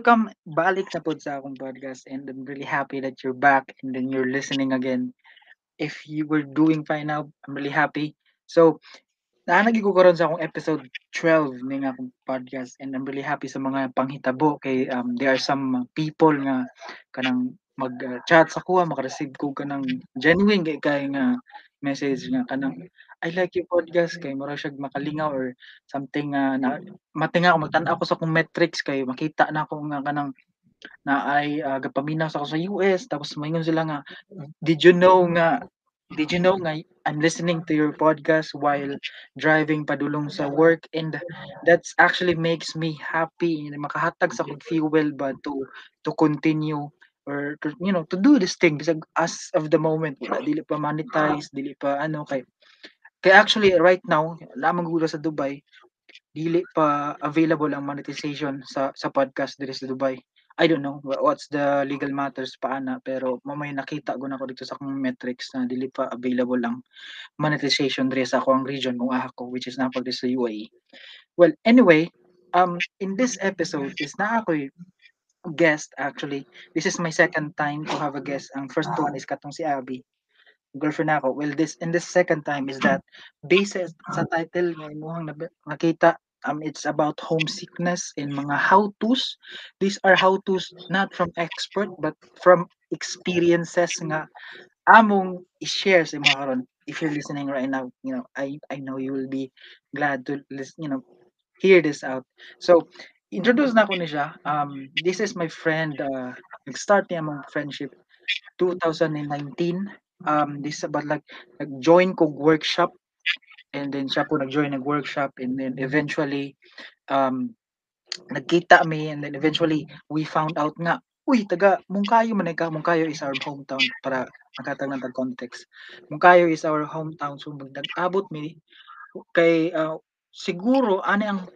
welcome balik na po sa akong podcast and I'm really happy that you're back and then you're listening again. If you were doing fine now, I'm really happy. So, naanagi ko karon sa akong episode 12 ning akong podcast and I'm really happy sa mga panghitabo kay um, there are some people nga kanang mag-chat sa kuha, makareceive ko kanang genuine kay kay nga message nga kanang I like your podcast kay mura siya makalingaw or something nga na matinga ako magtan-aw ko sa akong metrics kay makita na ako nga kanang na ay uh, gapaminaw sa ako sa US tapos moingon sila nga did you know nga did you know nga I'm listening to your podcast while driving padulong sa work and that's actually makes me happy makahatag sa kong fuel ba to to continue or to, you know to do this thing. Because as of the moment wala dili pa monetize dili pa ano kay kay actually right now lamang guro sa Dubai dili pa available ang monetization sa sa podcast diri sa Dubai I don't know what's the legal matters pa ana pero mamay nakita ko na ko dito sa akong metrics na dili pa available ang monetization diri sa akong region kung aha ko which is na pag sa UAE well anyway um in this episode is na ako guest actually. This is my second time to have a guest. Ang first one is katong si Abby. Girlfriend ako. Well, this in this second time is that based sa title nga imuhang nakita um it's about homesickness and mga how-tos. These are how-tos not from expert but from experiences nga among i-share sa mga karon. If you're listening right now, you know, I I know you will be glad to listen, you know, hear this out. So, introduce na ko ni siya. Um, this is my friend. Uh, nag-start niya mong friendship 2019. Um, this is about like nag-join ko workshop? And then siya po nag-join ng workshop and then eventually um, nagkita mi and then eventually we found out nga uy taga Mungkayo man ka Mungkayo is our hometown. Para makatag ng context. Mungkayo is our hometown so nag-abot mi kay uh, siguro ani ang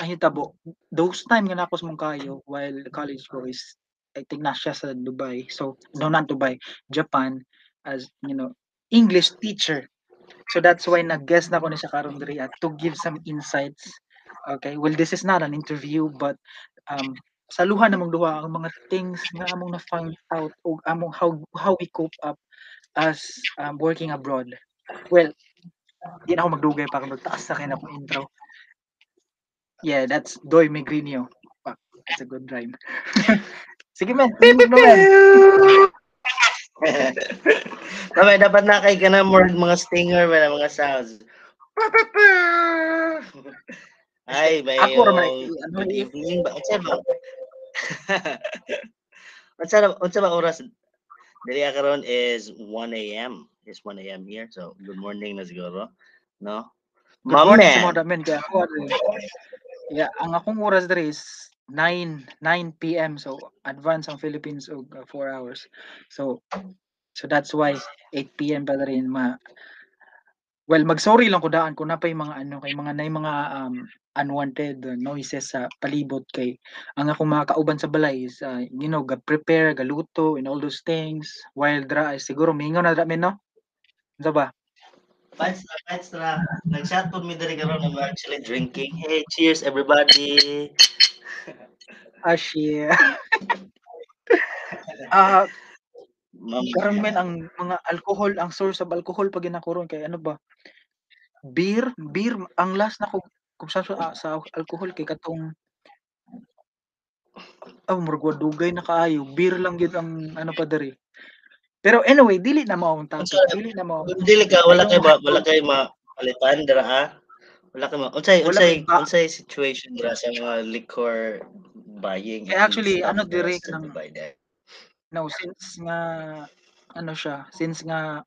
hitabo those time nga nako sa Mungkayo while college ko is I think na siya sa Dubai. So no not Dubai Japan as you know English teacher. So that's why nag-guest na ko ni siya karon diri at to give some insights. Okay well this is not an interview but um saluhan namong duha ang mga things nga among na find out o among how how we cope up as um, working abroad. Well di na ako magdugay para magtaas sa kanya akong intro. Yeah, that's Doy Megrinio. Fuck, that's a good rhyme. Sige man, beep, Kamay, dapat na kay ka na more mga stinger, mga, mga sounds. Ay, may Ako raman, ano, good evening ba? Unsa ba? unsa ba, unsa ba oras? Dili karon is 1 a.m. It's 1 a.m. here. So, good morning na siguro. No? Good morning sa mga damen. Kaya ako, Yeah, ang akong oras diri is 9 9 PM so advance ang Philippines og 4 uh, hours. So so that's why 8 PM pa rin ma Well, mag-sorry lang ko daan ko na pa yung mga ano kay mga nay mga um, unwanted noises sa palibot kay ang ako mga kauban sa balay is uh, you know ga prepare galuto and all those things while dra siguro mingaw na dra men no. Unsa ba? Vibes na, vibes na. Nag-chat po mi diri karon I'm actually drinking. Hey, cheers everybody. Ah, shit. Ah, karon men ang mga alcohol, ang source of alcohol pag ginakuron kay ano ba? Beer, beer ang last na ko kung sa sa, sa alcohol kay katong Oh, murag dugay na kaayo. Beer lang gid ang ano pa diri. Pero anyway, dili na mao ang topic. Dili na mao. Dili ka wala kay ba wala kay mapalitan dira ha. Wala kay ma unsay unsay unsay situation dira sa mga liquor buying. Yeah, actually ano dire nang No, since nga ano siya, since nga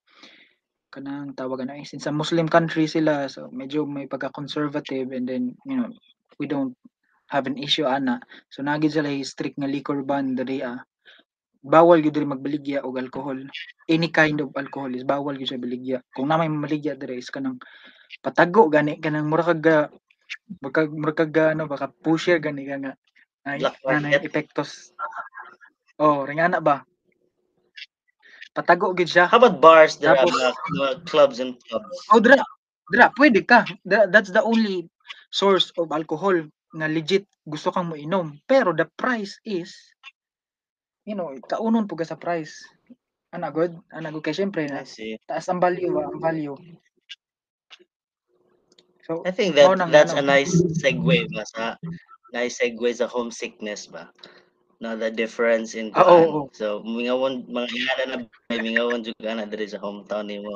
kanang tawagan na since sa Muslim country sila so medyo may pagka-conservative and then you know we don't have an issue ana. So nagid sila strict nga liquor ban diri ah. Bawal gyud diri magbaligya og alcohol. Any kind of alcohol is bawal gyud sa baligya. Kung namay maligya diri is kanang patago gani kanang mura kag mura mura kag ano baka pusher gani ka nga ay na epektos oh ringana ba? Patago gid siya. How about bars there Tapos, are clubs and clubs oh dra dra pwede ka. That's the only source of alcohol nga legit gusto kang mo inom pero the price is you know kaunon po sa price. Ana good? Ana good. Kay syempre na taas ang value ang value. So I think that that's ano, a nice segue ba sa nice segue sa homesickness ba na the difference in ah, oh, so mingawon mga ingana na mingawon jud ana diri sa hometown nimo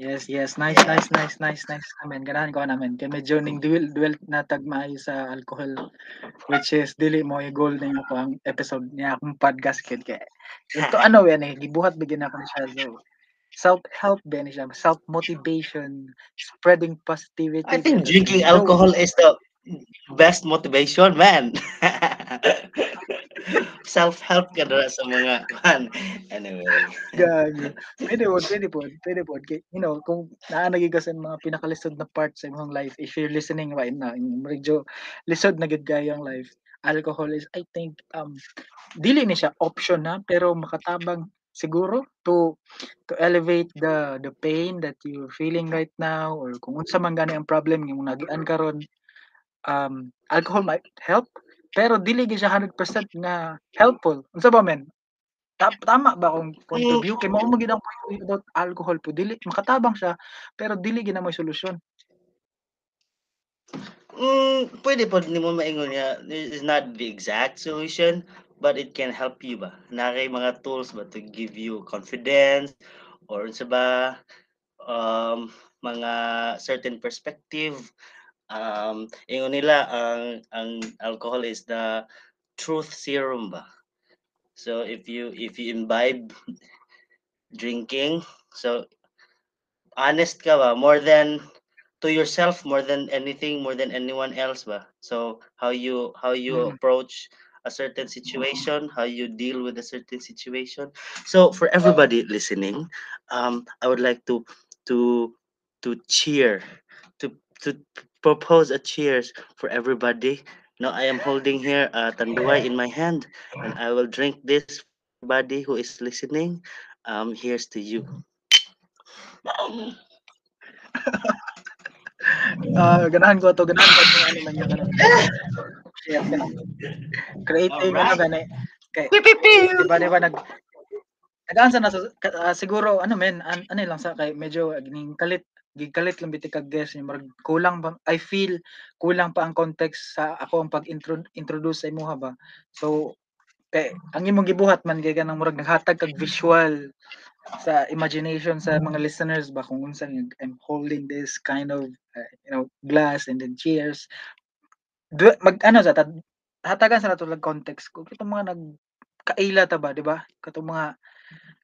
Yes, yes. Nice, nice, nice, nice, nice. Naman. Ganahan ko naman. Kaya medyo ning duel, duel na tagmay sa alcohol which is dili mo i-goal na yung ang episode niya akong podcast kid. Kaya ito ano yan eh gibuhat bigyan ako siya. So self-help din siya. Self-motivation spreading positivity. I think drinking alcohol is the best motivation man self-help ka na sa mga kan. Anyway. Gagi. Pwede po, pwede po, pwede po. You know, kung naanagi mga pinakalisod na part sa imong life, if you're listening right now, medyo lisod na gid yung life, alcohol is, I think, um, dili ni siya option na, pero makatabang siguro to to elevate the the pain that you're feeling right now or kung unsa man gani ang problem yung nagian karon um alcohol might help pero dili gyud siya 100% nga helpful. Unsa ba men? Ta tama ba akong point of view? Kay mao mo gid ang point about alcohol po. Dili makatabang siya pero dili gyud na may solusyon. Mm, pwede po nimo maingon niya is not the exact solution but it can help you ba. Naray mga tools ba to give you confidence or unsa ba um mga certain perspective um, ingon nila ang ang alcohol is the truth serum ba. So if you if you imbibe drinking, so honest ka ba more than to yourself more than anything more than anyone else ba. So how you how you mm. approach a certain situation, how you deal with a certain situation. So for everybody listening, um, I would like to to to cheer to to propose a cheers for everybody. Now I am holding here a tanduay in my hand, and I will drink this. Everybody who is listening, um, here's to you. uh, ganahan ko to, ganahan ko to ano man yan. Creating ano gani. Kay, diba, diba, nag, nag-answer na uh, siguro ano men an, ano lang sa kay medyo gining kalit gikalit lang biti kag guest ni marag kulang ba I feel kulang pa ang context sa ako ang pag-introduce sa imuha ba? So kay ang imong gibuhat man kay kanang murag naghatag kag visual sa imagination sa mga listeners ba kung unsa I'm holding this kind of uh, you know glass and then cheers. Du, mag ano sa hatagan sa nato context. Ko kitong mga nag kaila ta ba di ba? Katong mga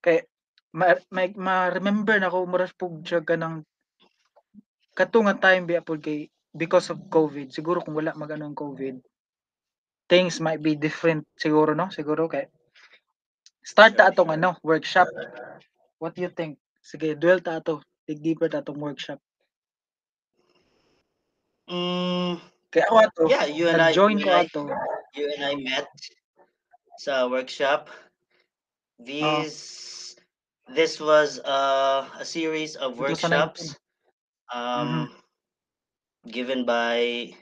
kay ma, ma, ma remember na ko muras pug siya kanang kato nga time biya pod kay because of COVID, siguro kung wala magano ang COVID, things might be different siguro no, siguro kay start ta atong ano, workshop. What do you think? Sige, duel ta ato. Dig deeper ta atong workshop. Mm, kaya ako ato, yeah, you and I, join ko ato. You and I met sa workshop. These, uh, this was uh, a series of workshops um, mm-hmm. given by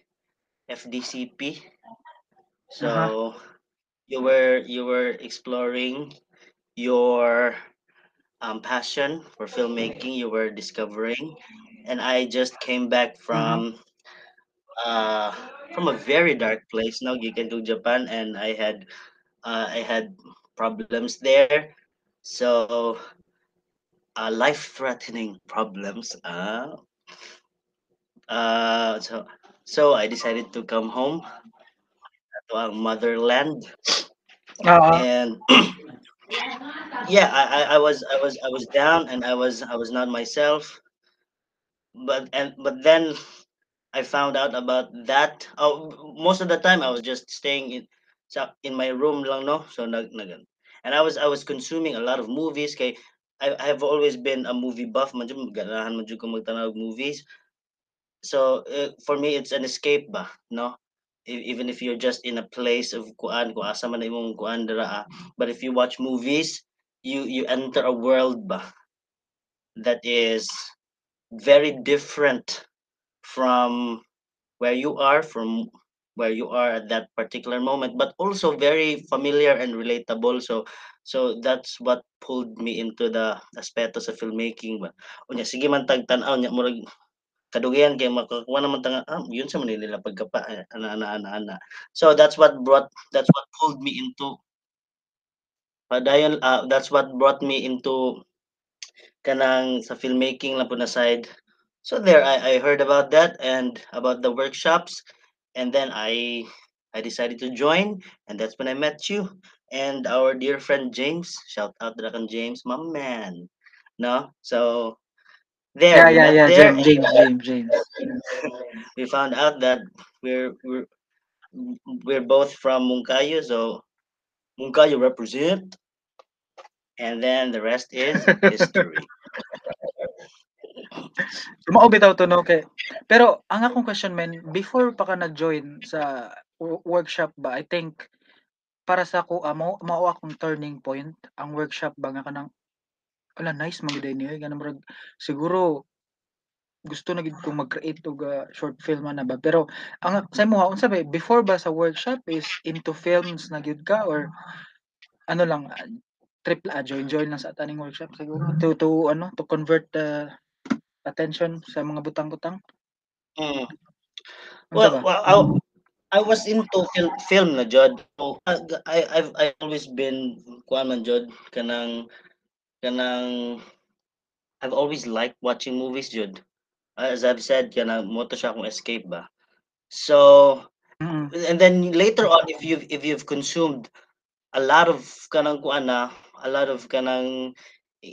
FDCP. So uh-huh. you were you were exploring your um, passion for filmmaking. You were discovering, and I just came back mm-hmm. from mm-hmm. uh, from a very dark place. Now you can do Japan, and I had uh, I had problems there. So uh, life-threatening problems. Uh, uh, so so I decided to come home to our motherland, uh, and yeah, I, I, I was I was I was down and I was I was not myself. But and but then I found out about that. Oh, most of the time I was just staying in in my room lang no. So nag, nag and I was I was consuming a lot of movies. Kay I, I have always been a movie buff. Man ganahan man ko magtanaw movies so uh, for me it's an escape ba no even if you're just in a place of kuan ko asa man imong kuan ah. but if you watch movies you you enter a world ba that is very different from where you are from where you are at that particular moment but also very familiar and relatable. So so that's what pulled me into the aspeto sa filmmaking ba. Unya sige man tag tan-aw nya murag kadugihan kay makakuha naman tanga ah, yun sa man nila pagkapa ana ana ana ana. So that's what brought that's what pulled me into padayon uh, that's what brought me into kanang sa filmmaking lang po na side. So there I, I heard about that and about the workshops and then I I decided to join and that's when I met you and our dear friend James. Shout out to Drakan James my man no? So there Yeah, yeah, yeah, there. James, James, James, James. we found out that we're we're we're both from Munkayo so Munkayo represent and then the rest is history Mao bitaw to no kay pero ang akong question man before pa ka nag-join sa wo workshop ba I think para sa ako, ah, mao akong turning point ang workshop ba nga kanang, "Hala nice man gyud ini oy," ganang murag siguro gusto na gid kong mag-create og, ah, short film ana ba? Pero ang sa imo unsa ba before ba sa workshop is into films na gyud ka or ano lang, ah, trip ah, join-join lang sa taning workshop siguro to to ano to convert the attention sa mga butang-butang? Mm. Well well I I was into fil film na jud so I I've I've always been kuan man jud kanang kanang I've always liked watching movies jud. As I've said kanang mo to siya akong escape ba. So Mm. and then later on if you've if you've consumed a lot of kanang kuan na a lot of kanang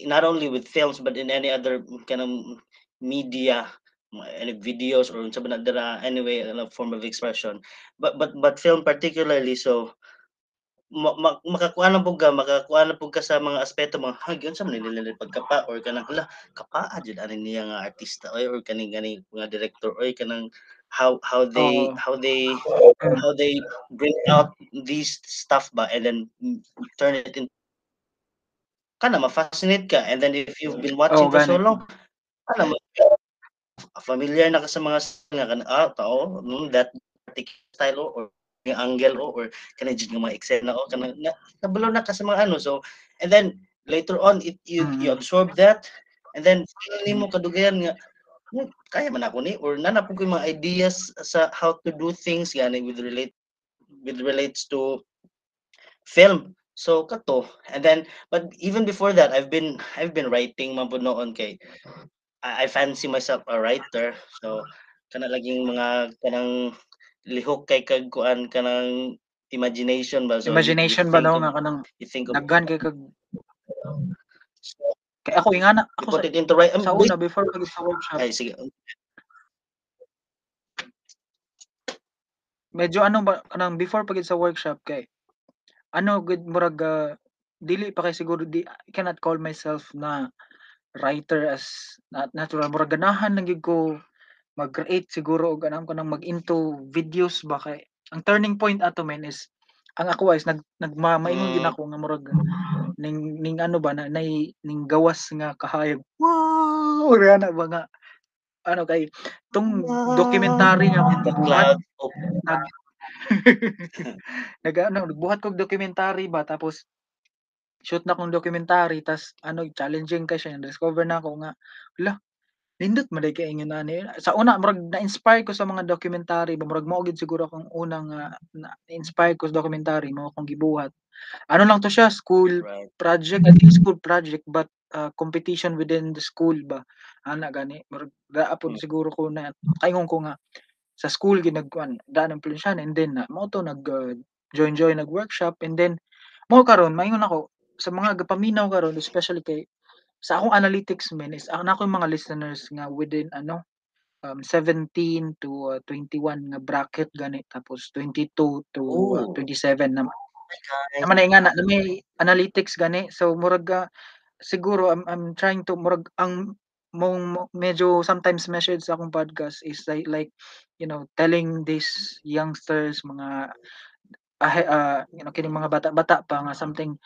not only with films but in any other kanang media any videos or unsa ba na dira anyway a form of expression. But but but film particularly so ma ma makakuha na pud ka makakuha na pud ka sa mga aspeto mga hag unsa man nila pagkapa or kanang hala kapaa jud ani niya nga artista oy or kaning kaning mga director oy kanang how how they how they Mm. how they bring out these stuff ba and then turn it in kana ma-fascinate ka and then if you've been Oo, watching for so long kana ma familiar na ka sa mga nga ah, tao mm, that style o or yung angle o or kana jud nga mga eksena o kana na kabalo na ka sa mga ano so and then later on it you you Mm. absorb that and then feel nimo kadugayan nga "Hmm, kaya man ako ni or nanap ko yung mga ideas sa how to do things gani with relate with relates to film so kato and then but even before that I've been I've been writing man pud noon kay I, I fancy myself a writer. So kana laging mga kanang lihok kay kag kuan kanang imagination ba? So Imagination ba of nga kanang you think of daghan kay kag so, kay ako ingana you ako put sa it into right um, sa una before pag sa workshop. Ay sige. Medyo ano ba kanang before pag sa workshop kay ano gud murag ah, dili pa kay siguro di I cannot call myself na writer as na natural. Murag ganahan lang ko mag-create siguro og anam ko nang mag-into videos ba kay ang turning point ato men is ang ako is nag nagma maingon gid mm, ako nga murag ning ning ano ba na nay ning gawas nga kahayag wow! Ora na ba nga ano kay tong documentary nga oh, nag nag ano nagbuhat kog documentary ba tapos shoot na kong documentary tas ano challenging ka siya discover na ako nga hala nindot man day kay ingon ani sa una murag na-inspire ko sa mga documentary ba murag mao gid siguro akong unang nga na-inspire ko sa documentary mao akong gibuhat. Ano lang to siya school right. project I think school project but uh, competition within the school ba ana gani. Murag daa pod mm, siguro ko na kaingon ko nga sa school gid nagkuan daan impluwensyahan and then na mao to nag uh, join join nag workshop and then mao karon maingon ako sa mga gapaminaw karon especially kay sa akong analytics men is ana ko yung mga listeners nga within ano um, 17 to uh, 21 nga bracket gani tapos 22 to uh, oh. 27 na guys naman na nga na may analytics gani so murag ah, siguro I'm, I'm trying to murag ang mong mo- medyo sometimes message sa akong podcast is like, like you know telling these youngsters mga ah, uh, you know kining mga bata-bata pa nga something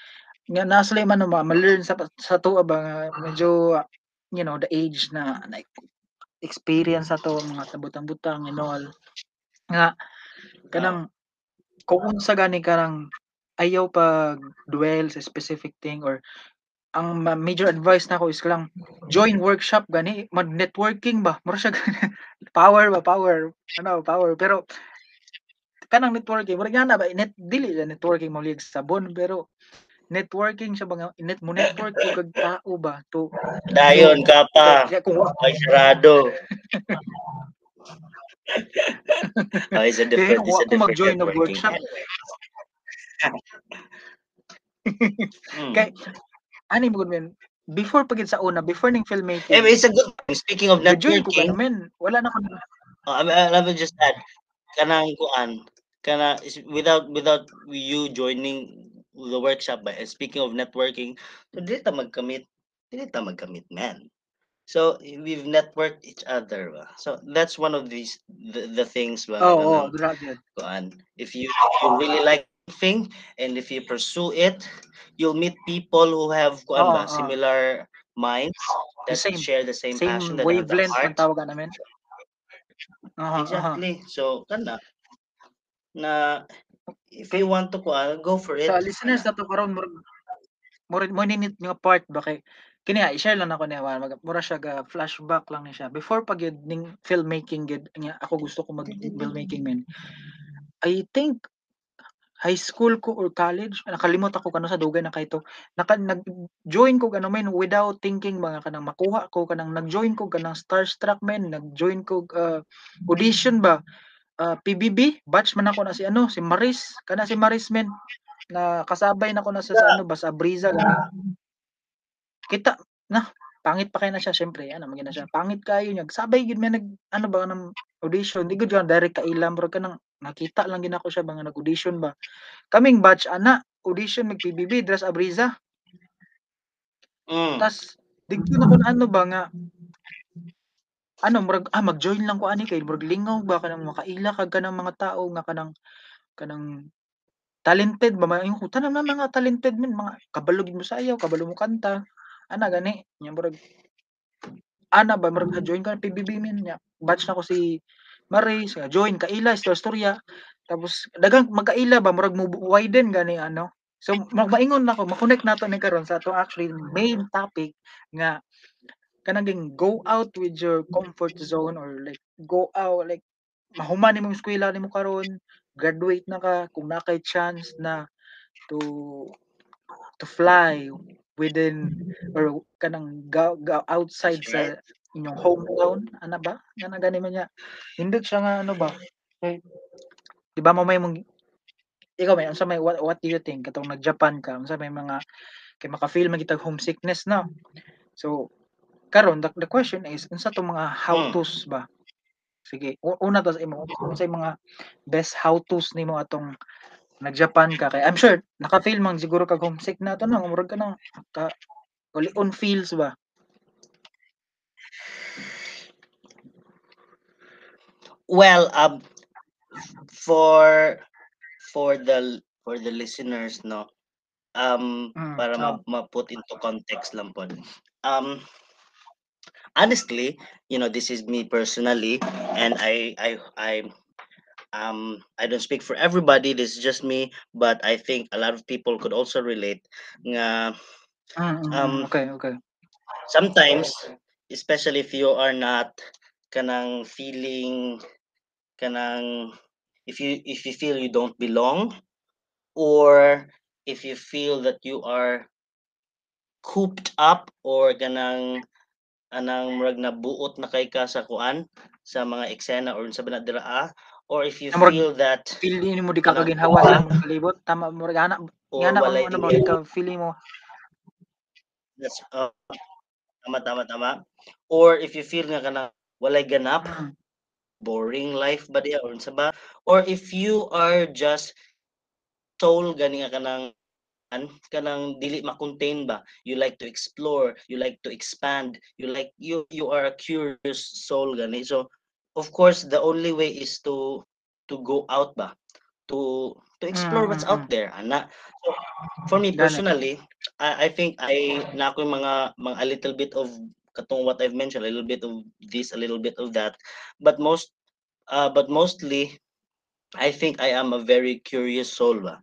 nga naa sila man ma ma-learn sa sa tuwa ba nga medyo you know the age na like experience na to mga sa butang-butang and all. Nga kanang kung unsa gani kanang ayaw pag dwell sa specific thing or ang ma major advice nako is kanang join workshop gani mag-networking ba? Mura siya power ba? Power. Ano power. Pero kanang networking murag ana ba? Net dili networking maulig sabon pero networking ba nga net mo network ko kag tao ba to Dayon ka pa. Ay, sarado. oh, it's a kaya different, kung it's wa a ko different mag-join og networking. workshop Mm. kay ani mo men before pagid sa una before ning Eh, filmmaking but it's a good thing. Speaking of ko networking, ka men wala na ko uh, I, I, me just add, kanang kuan, kana without without you joining the workshop by and speaking of networking, so dili ta magkamit, dili ta magkamit man. So we've networked each other ba. So that's one of these the, the things ba oh oh kanang kuan. If you if you really like thing and if you pursue it, you'll meet people who have kuan oo ba oo similar minds the that same share the same same passion that have the wavelength heart namin aha aha Exactly. So, kana na if you want to kuan, go for sa it. listeners Kana. na to karon murag murag mo ninit nga part ba kay kini nga i-share lang ako niya mag mura siya ga flashback lang ni siya before pag yun ning filmmaking gid nga ako gusto ko mag filmmaking men I think high school ko or college nakalimot ako kano sa dugay na kay to naka nag-join ko gano men without thinking mga kanang makuha ko kanang nag-join ko kanang starstruck men nag-join ko uh, audition ba uh, PBB batch man ako na si ano si Maris. Kana si Maris men. Na kasabay na ko na sa, sa ano ba sa gani kita na pangit pa kay na siya syempre. Ano magina siya. Pangit kayo niya. Sabay gid man nag ano ba nang audition. Di gud ka direct ka ilam bro kanang nakita lang gid ako siya ba nga nag-audition ba. Kaming batch ana audition mag PBB dress Abriza Mm. tas digto na ko na ano ba nga ano murag ah mag-join lang ko ani kay murag lingaw ba kanang makaila kag kanang mga tao nga kanang kanang talented ba maayong tanan na mga talented men mga kabalo gid mo sayaw kabalo mo kanta ana gani nya murag ana ba murag na-join ka PBB men nya batch na ko si Maris nga join kaila istorya istorya tapos daghang magkaila ba murag mo widen gani ano so ma- maingon nako ma-connect nato ni karon sa atong actually main topic nga kanang ging go out with your comfort zone or like go out like mahuman nimong eskwela nimo karon graduate na ka kung na kay chance na to to fly within or kanang go, go outside sa inyong hometown ana ba? Nga gani man niya. Hindot siya nga ano ba? Kay di ba mo may mong ikaw may unsa may what, what do you think? Katong nag Japan ka unsa may mga kay maka-feel man kitag homesickness na. So karon the, the question is unsa tong mga how Mm. to's ba sige una to sa imo unsa yung mga best how to's nimo atong nag Japan ka kay I'm sure naka-feel man siguro kag homesick na to no murag ka nang ka uli on feels ba Well, um for for the for the listeners no um mm, para oh. ma, ma-put into context lang po. Um honestly, you know, this is me personally and I I I um I don't speak for everybody, this is just me, but I think a lot of people could also relate. Nga Mm, mm, um okay okay. sometimes especially if you are not kanang feeling kanang if you if you feel you don't belong or if you feel that you are cooped up or kanang anang murag na buot na kay ka sa kuan sa mga eksena or sa binadira ah, or if you murag feel that feel nimo di ka kaginhawa sa kalibot. Tama murag ana or ngana walay ano mo ka feeling mo. That's uh, tama tama tama. Or if you feel nga kanang walay ganap mm, boring life ba diya or unsa ba? Or if you are just soul gani nga kanang an kanang dili ma-contain ba? You like to explore you like to expand you like you you are a curious soul gani. So of course the only way is to to go out ba? To to mm, explore mm, what's mm, out there ana. So for me personally I, I think I na ako mga mga a little bit of katong what I've mentioned a little bit of this a little bit of that. But most uh, but mostly I think I am a very curious soul ba.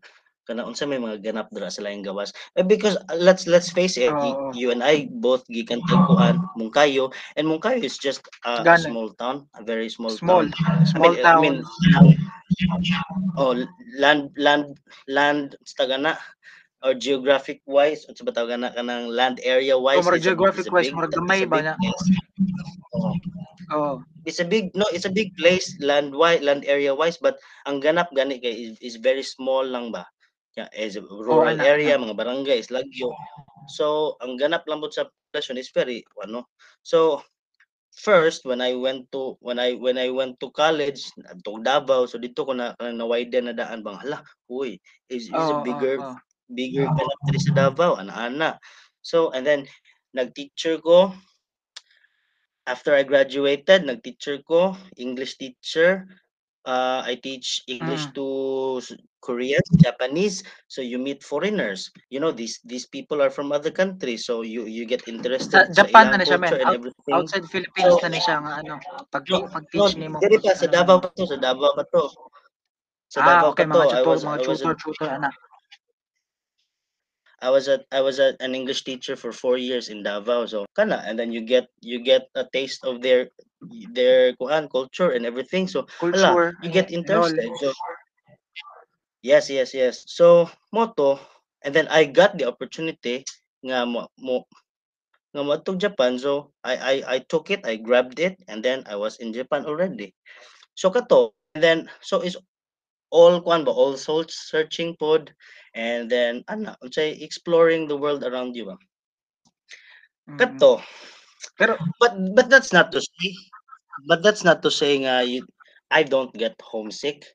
Kana unsa may mga ganap dira sa laing gawas. Eh, because uh, let's let's face it, Oo. you and I both gikan tagkuan Mungkayo and Mungkayo is just a, Gana. small town, a very small, Small, town. small I town. mean, oh, land land land sa tagana or geographic wise unsa ba tawag na kanang land area wise Oh, a- geographic wise, a gamay ba na? Oh Oo. it's a big no it's a big place land wide land area wise but ang ganap gani kay is, is very small lang ba yeah, is a rural ana, area mga barangay is lagyo. So ang ganap lang sa population is very ano. So first when I went to when I when I went to college to Davao so dito ko na na widen na daan bang hala uy is is a bigger oo, oo. bigger ganap diri sa Davao? Ana-ana so and then nag-teacher ko after I graduated, nag-teacher ko, English teacher. Uh, I teach English Mm. to Koreans, Japanese. So you meet foreigners. You know, these these people are from other countries. So you you get interested Sa Japan na na siya, and Out-. Outside Philippines So- na ni siya nga ano, pag No, no, pag-teach ni mo. diri pa sa Davao pa to, sa Davao pa to. Sa Ah, Davao okay, pa to. mga I tutor, was mga I was a tutor, tutor, ana. I was a I was a, an English teacher for four years in Davao. So kana and then you get you get a taste of their their kuan culture and everything. So Culture. you get all. interested. So yes, yes, yes. So moto and then I got the opportunity nga mo, mo nga mo to Japan. So I, I I took it, I grabbed it, and then I was in Japan already. So kato and then so is all kuan ba all soul searching pod and then ana unsay exploring the world around you ba. Mm. Kato Pero but but that's not to say but that's not to say nga you, I don't get homesick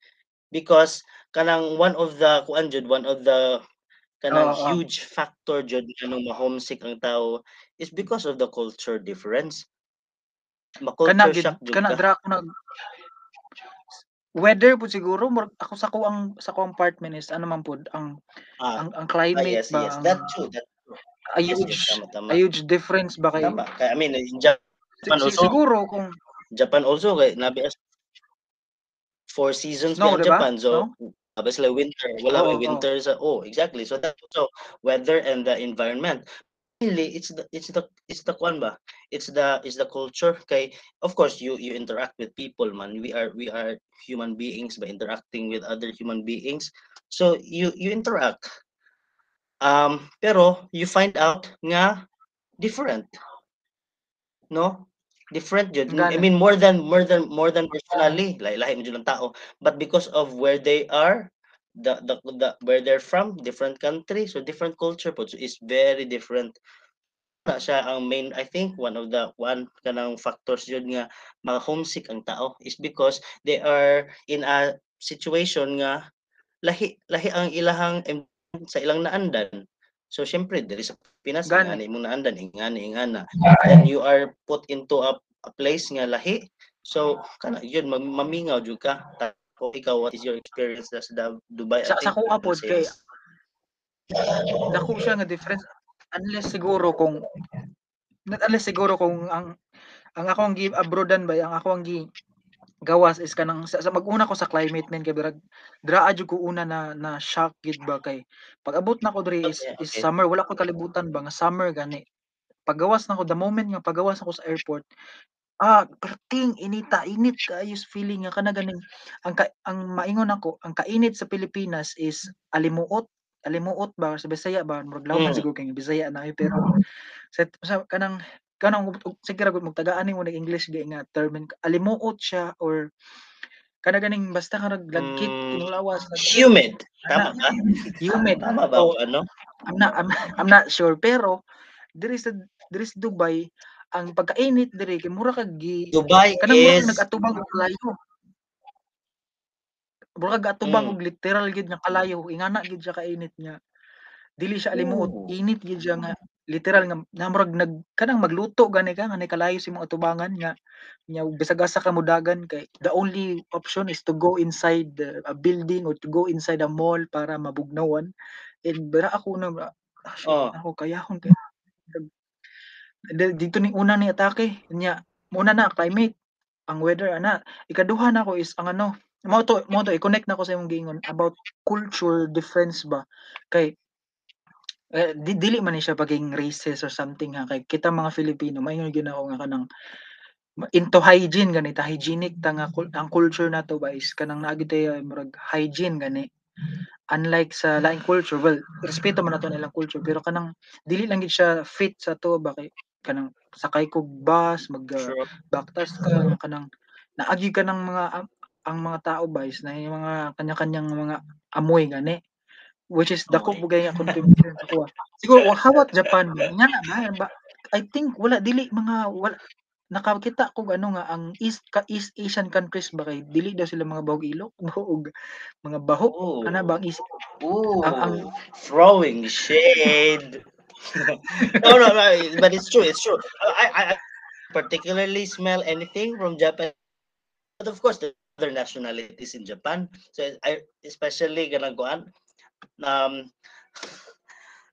because kanang one of the kuan jud one of the kanang oo. huge factor jud kanang ma-homesick ang tao is because of the culture difference. kana Ma-culture gid shock jud kana ka. dra ako nag weather pud siguro ako sa ko ang sa ko apartment is ano man pud ang Ah, ang ang ah, climate yes, ba yes. ang That true. That a yes, huge yes, tama, tama. a huge difference ba kay Tama. Kaya I mean in Japan also siguro kung Japan also kay nabi as four seasons snow ba ang di ba Japan. So no Abas like winter, wala oo winter sa oh exactly. So that's also weather and the environment. Really, it's the it's the it's the kwan ba? It's the it's the culture. Kay of course you you interact with people man. We are we are human beings by interacting with other human beings. So you you interact. Um pero you find out nga different, no? Different jud. I mean more than more than more than personally, lahi lahi jud ang tao. But because of where they are, the the, the where they're from, different country, so different culture po. So it's very different. Na siya ang main I think one of the one kanang factors jud nga mga homesick ang tao is because they are in a situation nga lahi lahi ang ilahang sa ilang naandan. So syempre diri sa Pinas Gani. ingani mo naandan ingani ingana. And you are put into a, a place nga lahi. So kana yun mam- mamingaw jud ka. O ikaw what is your experience sa Da- Dubai? Sa sa ko apod kay dako siya nga difference unless siguro kung not unless siguro kung ang ang ako ang gi abroadan ba ang ako ang gi gawas is kanang sa, sa mag-una ko sa climate men kay birag draa jud ko una na na shock gid ba kay pag abot na ko diri is, Okay, is summer wala ko kalibutan ba nga summer gani. Paggawas na ko the moment nga paggawas ako sa airport ah perting inita init kaayo sa feeling nga kana ganing ang ka, ang maingon ako ang kainit sa Pilipinas is alimuot alimuot ba sa Bisaya ba murag lawman Mm. siguro kay Bisaya na eh, pero sa, sa kanang kanang sige ra gud magtagaan mo nag English gay nga term alimuot siya or kana ganing basta ka naglagkit Mm, kinulawas humid. Tama ba? humid Tama ba o ano? I'm not I'm, I'm not sure pero diri sa diri sa Dubai ang pagkainit diri kay mura kag gi Dubai kanang mura is nagatubang og kalayo mura kag atubang mm. og literal gid nga kalayo ingana gid siya kainit nga dili siya alimuot init gid siya nga literal nga na murag nag kanang magluto gani ka nga kalayo si mga atubangan nga nya bisag asa ka mudagan kay the only option is to go inside the, a building or to go inside a mall para mabugnawan and bara ako na ah, shit, Oh. ako kayahon kay dito ni una ni atake nya muna na climate ang weather ana ikaduha na ko is ang ano Mao to mao to i-connect nako sa imong giingon about culture difference ba kay eh, di dili man ni siya paging racist or something ha. Kay kita mga Filipino maingon gyud ako nga kanang into hygiene gani ta hygienic ta nga ang culture nato ba is kanang naa gyud tayo murag hygiene gani. Unlike sa laing culture well respeto man nato nilang culture pero kanang dili lang gid siya fit sa to ba kay kanang sakay kog bus mag uh, Sure. backtas ka kanang naagi ka ng mga ang mga tao ba is na yung mga kanya-kanyang mga amoy gani which is dako Amoy. bugay nga contribution sa kuha siguro how about Japan nga na ba ba I think wala dili mga wala nakakita ko ano nga ang East ka East Asian countries ba kay dili daw sila mga bahog ilok bahog mga baho Oh. ana ba ang East Ooh, ang ang throwing shade. no, no, no, but it's true. It's true. I, I, I particularly smell anything from Japan, but of course, the other nationalities in Japan. So I, especially ganang um,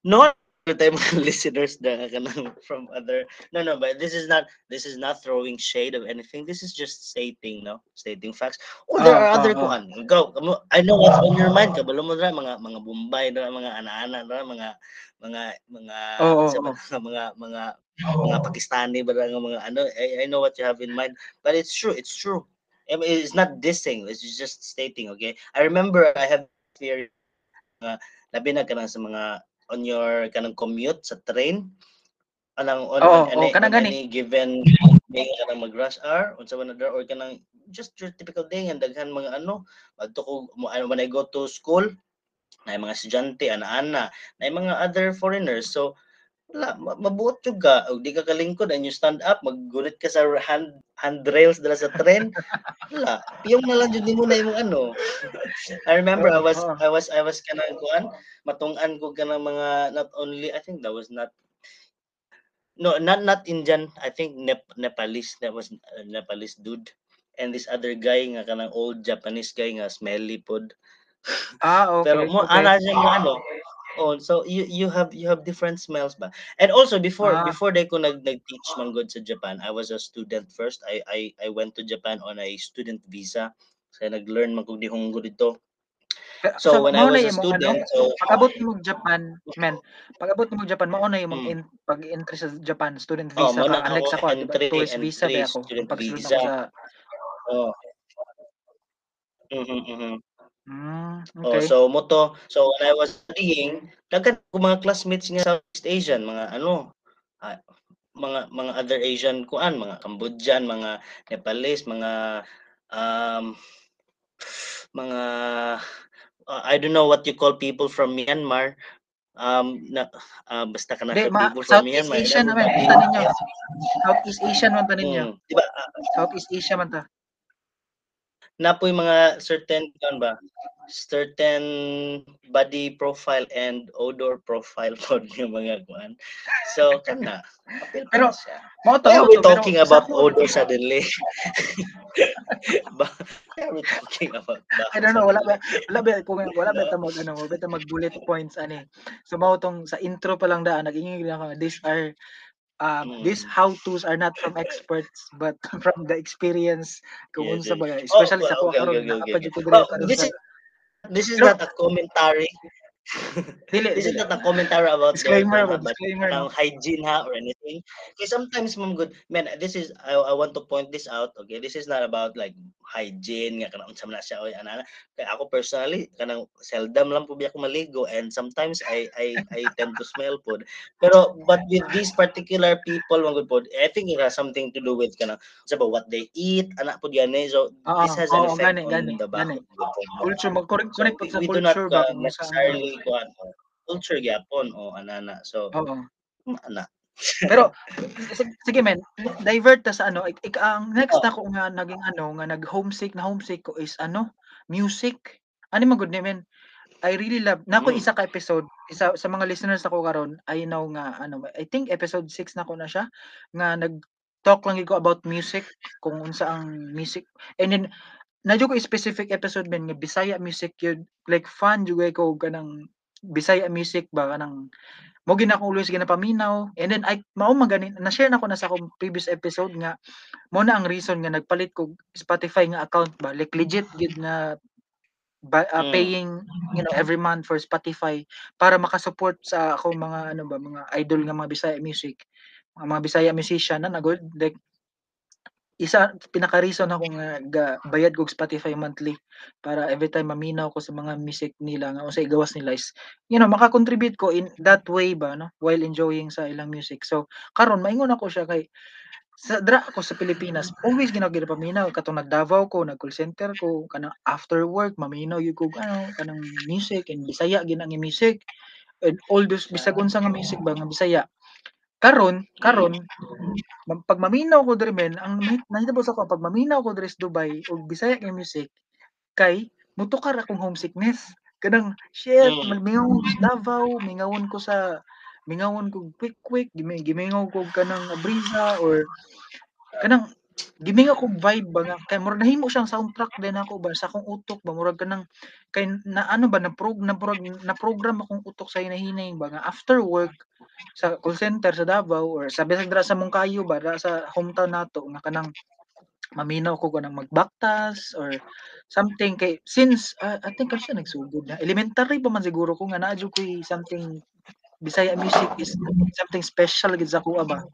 no tayo mga listeners na kanang from other no no but this is not this is not throwing shade of anything. This is just stating no stating facts. Oh there Ah, are other ah, ah. kuan go I know what's on your mind. Kabalo mo dra mga mga Bombay dra mga ana-ana dra mga mga mga Oo, sa oo. mga mga mga mga Pakistani ba mga ano I, I know what you have in mind but it's true it's true. I mean, it's not dissing it's just stating okay? I remember I have fear uh, labi na kanang sa mga on your kanang commute sa train? Anang on, Oo, on, oo, any, kanang on gani. any given day kanang mag rush hour? Unsa man or kanang just your typical day nga daghan mga ano adto ko mo ano when I go to school na mga estudyante ana-ana na mga other foreigners. So wala ma- mabuot jud ka og di ka kalingkod and you stand up maggunit ka sa hand handrails dala sa train wala yung na lang jud nimo na imong ano I remember I was. I was I was kanang kuan matungan ko kanang mga not only I think that was not no not not Indian I think Nep- Nepalese that was a Nepalese dude and this other guy nga kanang old Japanese guy nga smelly pod Ah, pero okay, mo okay. ana siya nga ano oh so you you have you have different smells ba and also before Ah. before they ko nag nag teach man good sa Japan I was a student first I I I went to Japan on a student visa so nag-learn man kog dihong dito so so when I was a ano student so pag-abot nimo Japan men pag-abot nimo Japan mao na imong Mm. in, pag-entry sa Japan student Oh, visa mo ka na unlike ako ba entry tourist visa ba ako student pagsulod visa. ako sa Oh. Mhm, mhm. Mm, Oh, okay so mo to, so when I was studying, daghan ko mga classmates nga Southeast Asian, mga ano, ah, mga mga other Asian kuan, mga Cambodian, mga Nepalese, mga um mga uh, I don't know what you call people from Myanmar. Um na ah, basta kana Di, sa ma, people from Southeast Myanmar. Asian naman kita ninyo Southeast Asian man ta ninyo Mm, di ba? ah, Southeast Asia man ta napoy mga certain kan ba certain body profile and odor profile pod yung mga kuan so kana Pero, na mao to why are we pero talking sa about odor suddenly. Ba why are we talking about that I don't know, wala ba, wala ba, kung wala ba ta mag, ano, wala ta mag bullet points, ani. So, mao tong, sa intro pa lang daan, nag-ingin lang ako, these are, um, Mm. these how-tos are not from experts, but from the experience, kung Yes, unsa yes. ba, especially Oh, sa okay, okay, okay, okay. Oh, this is this is not a commentary dili, this is not a commentary about Disclaimer disclaimer, no? hygiene ha or anything. Okay, sometimes ma'am good. Man, this is I, I want to point this out. Okay, this is not about like hygiene nga kanang unsa man siya oy ana. Kaya ako personally kanang seldom lang po ako maligo and sometimes I I I tend to smell food. Pero but with these particular people ma'am good pod, I think it has something to do with kanang unsa ba what they eat ana po yan eh. So Oo, this has an oo, effect gani, on gani, the back gani. Culture, mag-connect, So connect we, pag sa we do not uh, necessarily kuan oh, culture gyapon o anana. So oo. ana. Pero sige, men, divert ta sa ano, ik, ik- ang next Oh. na ko nga naging ano nga nag homesick na homesick ko is ano, music. Ano man good ni men. I really love nako Mm. isa ka episode isa sa mga listeners nako karon I know nga ano I think episode 6 na ko na siya nga nag talk lang ko about music kung unsa ang music and then nadyo ko specific episode men nga Bisaya music yun. Like fan jud ko kanang Bisaya music ba? Kanang mo gina ko always ginapaminaw and then I mao man gani na-share na ko na sa akong previous episode nga mo na ang reason nga nagpalit ko Spotify nga account ba? Like legit gid na ba, uh, paying you know every month for Spotify para makasupport sa ako mga ano ba mga idol nga mga Bisaya music. Mga, mga Bisaya musician na nagod like isa pinaka reason ako nga ga, bayad kog Spotify monthly para every time maminaw ko sa mga music nila nga unsay gawas nila is you know maka-contribute ko in that way ba no? While enjoying sa ilang music. So karon maingon ako siya kay sa dra ako sa Pilipinas always ginagid paminaw katong nag Davao ko nag call center ko kanang after work maminaw yun ko ano kanang music and Bisaya gid ang music and all those bisag unsa nga music ba nga Bisaya karon karon. Ma- pag maminaw ko diri men ang nahi- nahitabo sa ko pag maminaw ko diri sa Dubai og Bisaya nga music kay mutukar akong homesickness. Kanang shit Mm. mingaw ko sa Davao mingawon ko sa mingawon ko quick quick gimi gimingaw ko kanang brisa or kanang gimingaw ko vibe ba nga kay murag nahimo siyang soundtrack din ako ba sa akong utok ba murag kanang kay na ano ba na prog na, prog, na program akong utok sa hinahinay ba nga after work sa call center sa Davao or sa bisag dira sa Mungkayo ba dira sa hometown nato nga kanang maminaw ko kanang magbaktas or something kay since uh, I think kasi nagsugod na. Elementary pa man siguro ko nga naadyo ko something Bisaya music is something special gid sa kuha ba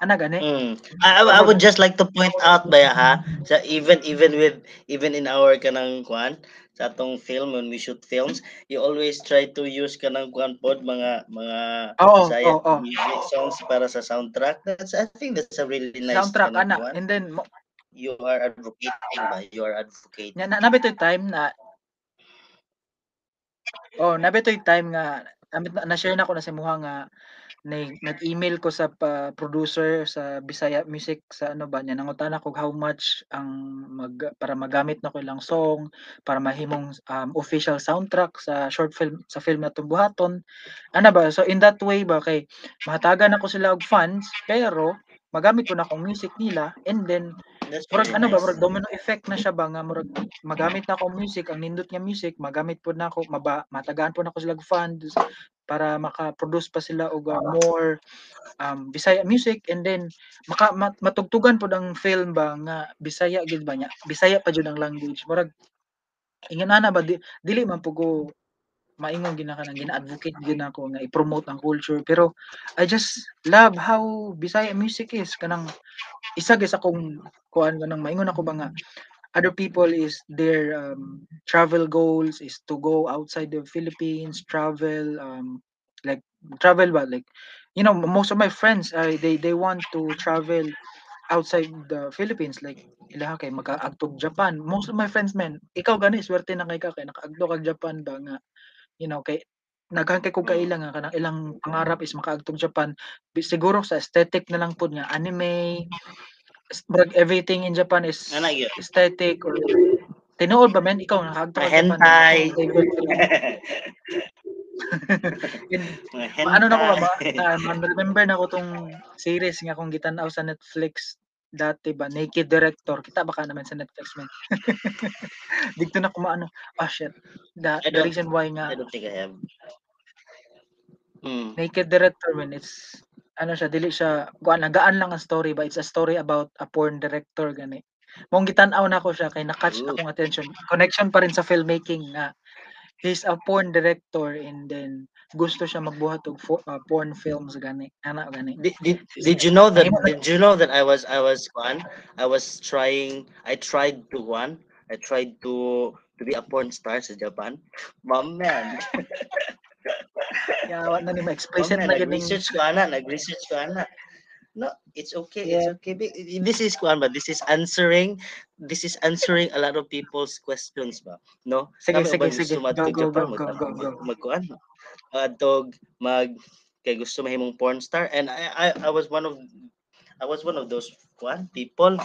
ana gani Mm. I, I, would just like to point out ba ha sa even even with even in our kanang kwan sa atong film when we shoot films you always try to use kanang kwan pod mga mga Oo, Bisaya oo, oo. music songs para sa soundtrack that's I think that's a really nice soundtrack ana kwan. and then you are advocating ba you are advocating nya na nabitoy time na oh nabitoy time nga nabit- na, na-share na ko na sa muha nga nag- nag-email ko sa pa, producer sa Bisaya Music sa ano ba niya nangutan ako how much ang mag para magamit na ko ilang song para mahimong um, official soundtrack sa short film sa film na buhaton ana ba so in that way ba kay mahatagan ako sila og funds pero magamit ko na akong music nila and then murag ano ba murag domino effect na siya ba nga murag magamit na ako music ang nindot nga music magamit po na ako maba, matagaan po na ako sila funds para maka-produce pa sila og uh, more um, Bisaya music and then maka mat, matugtugan po ang film ba nga Bisaya gid ba niya? Bisaya pa jud ang language. Murag ingon ana ba di, dili man po ko maingon gina ka nang gina-advocate gid ako nga i-promote ang culture. Pero I just love how Bisaya music is. Kanang isa gyud sa akong kuan kanang maingon ako ba nga other people is their um, travel goals is to go outside the Philippines travel um, like travel ba? Like you know most of my friends uh, they they want to travel outside the Philippines. Like ila kay makaagtog Japan. Most of my friends men ikaw gani swerte na kay ka kay nakaagtog kag Japan ba nga you know kay naghan kay kog kaila nga kanang ilang pangarap is makaagtog Japan. Siguro sa aesthetic na lang pud nga anime murag everything in Japan is aesthetic or tinuod ba men? Ikaw nakaagtog Mga ka Japan hentai. Ano na ko ba, ma, uh, remember na ko tong series nga kung gitanaw sa Netflix dati ba Naked Director. Kita baka naman sa Netflix man dito na ko maano ah shit. The, the reason why nga I don't think I have. Mm. Naked Director man it's ano siya dili siya kuan lang gaan lang ang story ba it's a story about a porn director gani. Mong gitan-aw na ko siya kay na-catch Ooh. akong attention. Connection pa rin sa filmmaking nga he's a porn director and then gusto siya magbuhat og fo- uh, porn films gani ana gani Did, did, did you know that did you know that I was I was one I was trying I tried to one I tried to to be a porn star sa Japan. Mom man. yawa na ni man, na ganing nag-research ko ana, nag-research ko ana. No, it's okay. It's okay. This is kuan ba? This is answering this is answering a lot of people's questions ba. No? Sige, Sabi sige, sige. Go, go, Japan, go, mag, go, go, go. mag, kuan, Adtog, mag, kay gusto mahimong porn star. And I, I, I was one of I was one of those one people.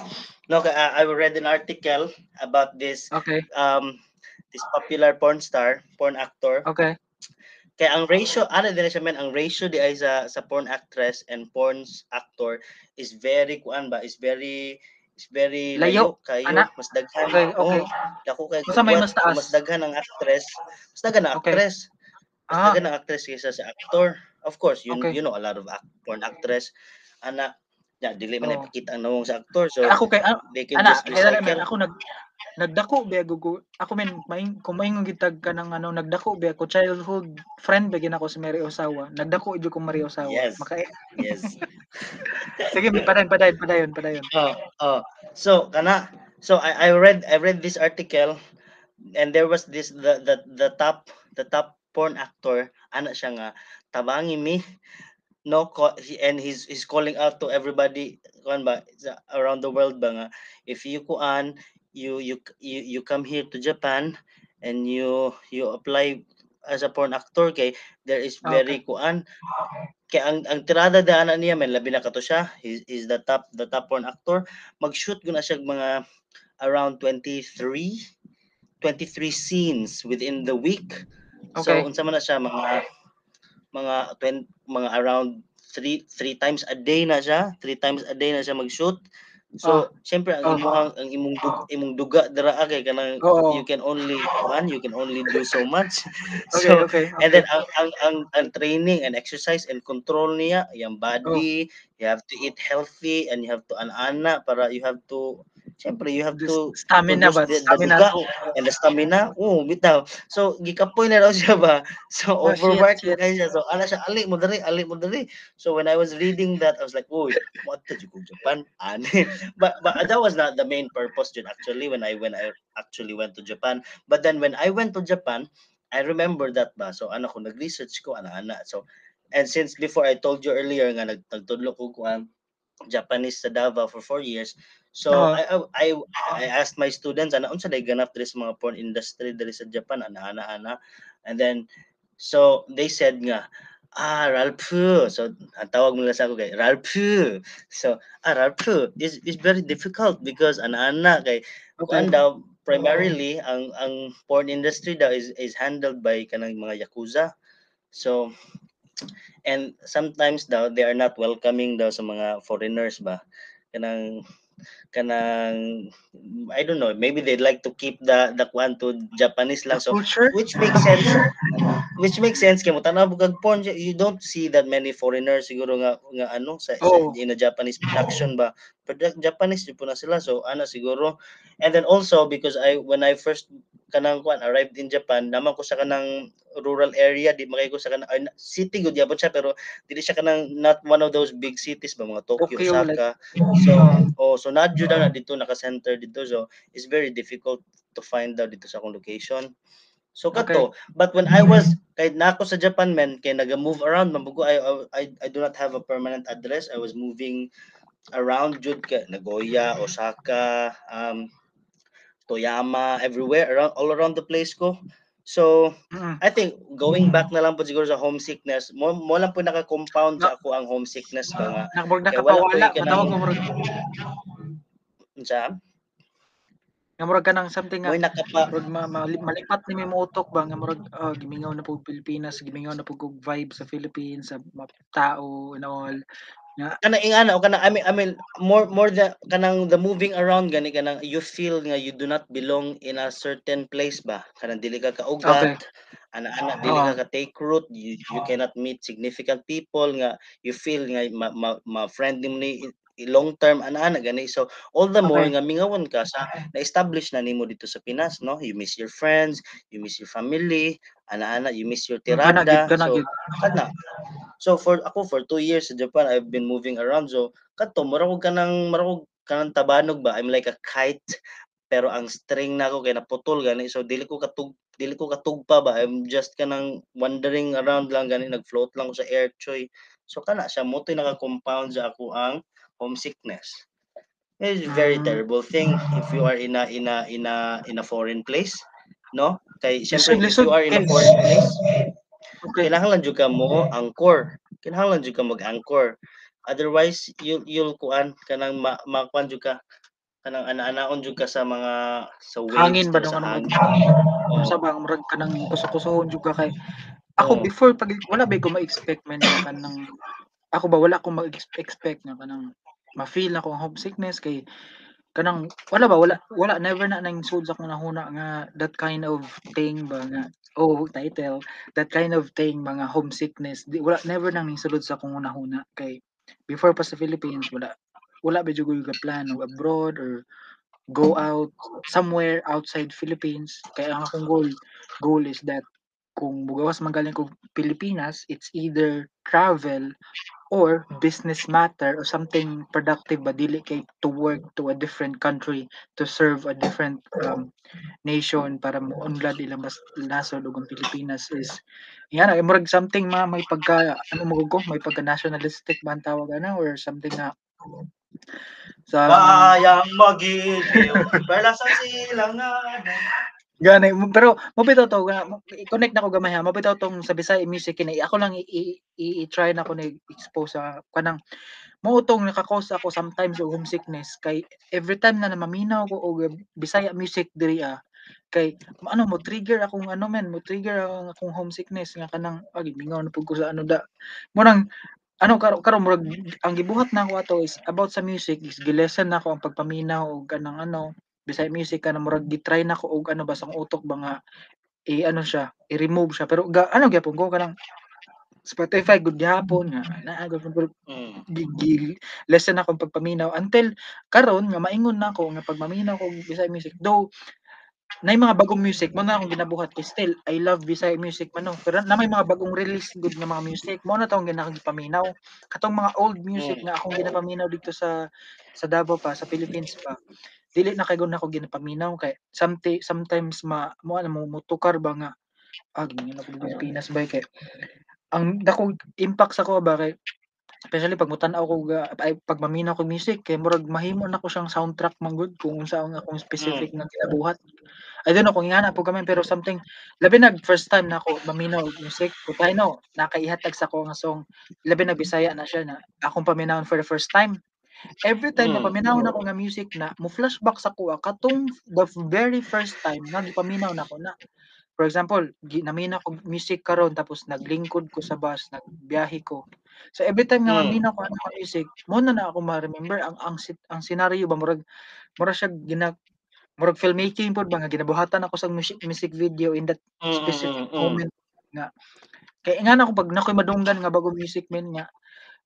No, I, I read an article about this okay um this popular porn star, porn actor. okay Kaya ang ratio, ano din siya men, ang ratio di ay sa sa porn actress and porn actor is very kuan ba, is very is very Layo, layo, kayo, ana. mas daghan. Okay, okay. Oh, dako kay Basta may mas taas. mas daghan ang actress, mas daghan ang Okay. actress. Mas Ah. daghan ang actress kaysa sa actor. Of course, you Okay. you know a lot of act, porn actress ana ya dili man Oo. ipakita ang nawong sa actor so Ako kay ah, they can ana just recycle. ako nag nagdako ba gugo ako men maing kumaingon gitag ka ng ano nagdako ba ako childhood friend ba gina ko si Mary Osawa nagdako jud ko Mary Osawa Yes. maka Yes. sige padayon padayon padayon padayon Oh, oh. So kana so I, I read I read this article and there was this the the the top the top porn actor ana siya nga tabangi mi no he, and he's he's calling out to everybody kuan ba around the world ba nga if you kuan you you you, you come here to Japan and you you apply as a porn actor kay there is very kuan kay ang ang tirada da ana niya men labi na kato siya he's, he's the top the top porn actor mag-shoot guna siya mga around 23 23 scenes within the week okay. so Okay. unsa man na siya mga mga 20, mga around 3 3 times a day na siya. 3 times a day na siya mag-shoot. So syempre ang Oh. imong ang imong dug, imong duga dira ah, kay kanang Oo. you can only one you can only do so much. Okay so okay And then ang, ang ang ang training and exercise and control niya, yung body, you have to eat healthy and you have to anana para you have to Siyempre, you have to stamina ba the, the stamina duga and the stamina. Oo, bitaw. So, gikapoy na raw siya ba? So, Oh, shit. na kayo siya. So, ala siya, ali mo dali, ali mo dali. So, when I was reading that, I was like, uy, what the Jugo Japan? Ani. but, but that was not the main purpose, Jud, actually, when I, when I actually went to Japan. But then, when I went to Japan, I remember that ba? So, ano ko, nag-research ko, ana-ana. So, and since before I told you earlier nga, nag- nagtudlo ko kuan Japanese sa Davao for four years. So, Oo. I, I, I, asked my students, ano, unsa day ganap diri sa mga porn industry diri sa Japan, ana, ana, ana. And then, so, they said nga, ah, Ralph. So, ang tawag nila sa ako kay Ralph. So, ah, Ralph is, is very difficult because ana, ana, kay Okay. daw primarily ang ang porn industry daw is is handled by kanang mga yakuza so and sometimes daw they are not welcoming daw sa mga foreigners ba? Kanang kanang I don't know maybe they'd like to keep the the kwan to Japanese lang. So which makes sense which makes sense kay mo tanaw bugag porn you don't see that many foreigners siguro nga nga ano sa, Oo. in a Japanese production ba. Produ- Japanese jud po na sila so ana siguro. And then also because I when I first kanang kwan arrived in Japan naman ko sa kanang rural area di makay ko sa kanang ay, city gud yapon siya pero dili siya kanang not one of those big cities ba mga Tokyo, like- Osaka. So oh so not jud na dito naka-center dito so it's very difficult to find out dito sa akong location so kato but when I was kahit na ako sa Japan man kay naga-move around mabugo I, I I do not have a permanent address. I was moving around jud ka Nagoya Osaka um Toyama everywhere around all around the place ko. So Mm. I think going back na lang po siguro sa homesickness mo mo lang po naka-compound sa ako ang homesickness ba nga. Nakabog Kaya wala nakapawala. po yung matawag mo sa nga murag ka ng something nga mo'y nakapa murag ma, mali- malipat ni mo utok ba? Nga murag ah, gimingaw na pug Pilipinas gimingaw na pug vibe sa Philippines sa mga tao and all. Kana ingana o kana I mean I mean more more the kanang the moving around gani kanang you feel nga you do not belong in a certain place ba? Kanang dili ka kaugat ana ana dili ka ka take root you, you cannot meet significant people nga you feel nga ma, ma, ma friend ni long term ana ana gani so all the more Okay. nga mingawon ka sa na-establish na nimo dito sa Pinas no? You miss your friends you miss your family ana ana you miss your kana tirada. so kana. So for ako for two years sa Japan I've been moving around. So kadto mura ko kanang mura ko kanang tabanog ba? I'm like a kite pero ang string na ako kay naputol gani so dili ko katug dili ko katugpa ba? I'm just kanang wandering around lang gani nag-float lang ko sa air choy. So kana siya mo to naka-compound sa ako ang homesickness. It's a very Mm. terrible thing if you are in a in a in a in a foreign place no? Kay syempre if Lisod- you are in a foreign place okay. kinahanglan jud ka mo angkor. Kinahanglan jud ka mag-angkor. Otherwise you you'll kuan kanang ma, makuan jud ka kanang ana-anaon jud ka sa mga sa waves hangin ba sa ano hangin. Oo. sa bang murag ka nang kusukusuhon jud ka kay ako Oo. before pag wala ba ko ma-expect man kanang ako ba wala akong ma-expect nga kanang ma-feel na ko ang homesickness kay kanang wala ba wala wala never na nang sud sa akong nahuna nga that kind of thing ba nga oh title that kind of thing mga homesickness di, wala never nang sulod sa akong nahuna kay before pa sa Philippines wala wala ba jud ko plan of abroad or go out somewhere outside Philippines kaya ang akong goal goal is that kung bugawas magaling ko Pilipinas it's either travel or business matter or something productive ba dili kay to work to a different country to serve a different um, nation para mo unlad ilang mas nasod ug ang Pilipinas is yan ay murag something ma may pagka ano mo ko may pagka nationalistic ba ang tawag ana or something na sa bayang magiliw wala sa silangan Gani, pero mabitaw to ga i-connect na ko gamay ha. Mabitaw tong sa Bisaya music kini. Ako lang i-try na ko na expose sa kanang mo tong nakakos ako sometimes og homesickness kay every time na namaminaw ko og Bisaya music diri ah kay ano mo trigger akong ano men mo trigger ang akong homesickness nga kanang agi mingaw na pud ko sa ano da mo nang ano karo karo murag ang gibuhat na ko ato is about sa music is gilesen na ko ang pagpaminaw og kanang ano Bisaya music kana murag gitry na ko og ano ba sang utok ba nga i ano siya, i-remove siya. Pero ga, ano gyapon ko kanang Spotify good gyapon nga naa gyud pero mm. gigil lesson akong pagpaminaw. Until karon nga maingon na ako nga pagmaminaw ko Bisaya music. Though na mga bagong music mo na akong ginabuhat kay still I love Bisaya music man no pero na may mga bagong release good nga mga music mo na taong ginapaminaw katong mga old music mm. nga akong ginapaminaw dito sa sa Davao pa sa Philippines pa dili na kay gud nako ginapaminaw kay sometimes sometimes ma mo ano mo mutukar ba nga ah ganyan ako Pilipinas ba kay ang dako impact sa ko ba kay especially pag mutan-aw ko ay pag maminaw ko music kay murag mahimo na ko siyang soundtrack man good kung unsa ang akong specific mm. nga kinabuhat. I don't know kung ingana po kami pero something labi nag first time na ako maminaw music. Kutay no nakaihatag sa ko nga song labi na Bisaya na siya na akong paminawon for the first time Every time na mm. paminawon ako nga music na mo flashback sa kuha katong the very first time nga gipaminaw nako na. For example, ginaminaw ko music karon tapos naglingkod ko sa bus, nagbiyahe ko. So every time nga mm. maminaw ko ang music, mo na na ako ma-remember ang ang ang scenario ba murag murag siya gina murag filmmaking pod ba nga ginabuhatan ako sa music music video in that specific mm, mm, moment nga kay nga na ako pag nakoy madunggan nga bago music men nga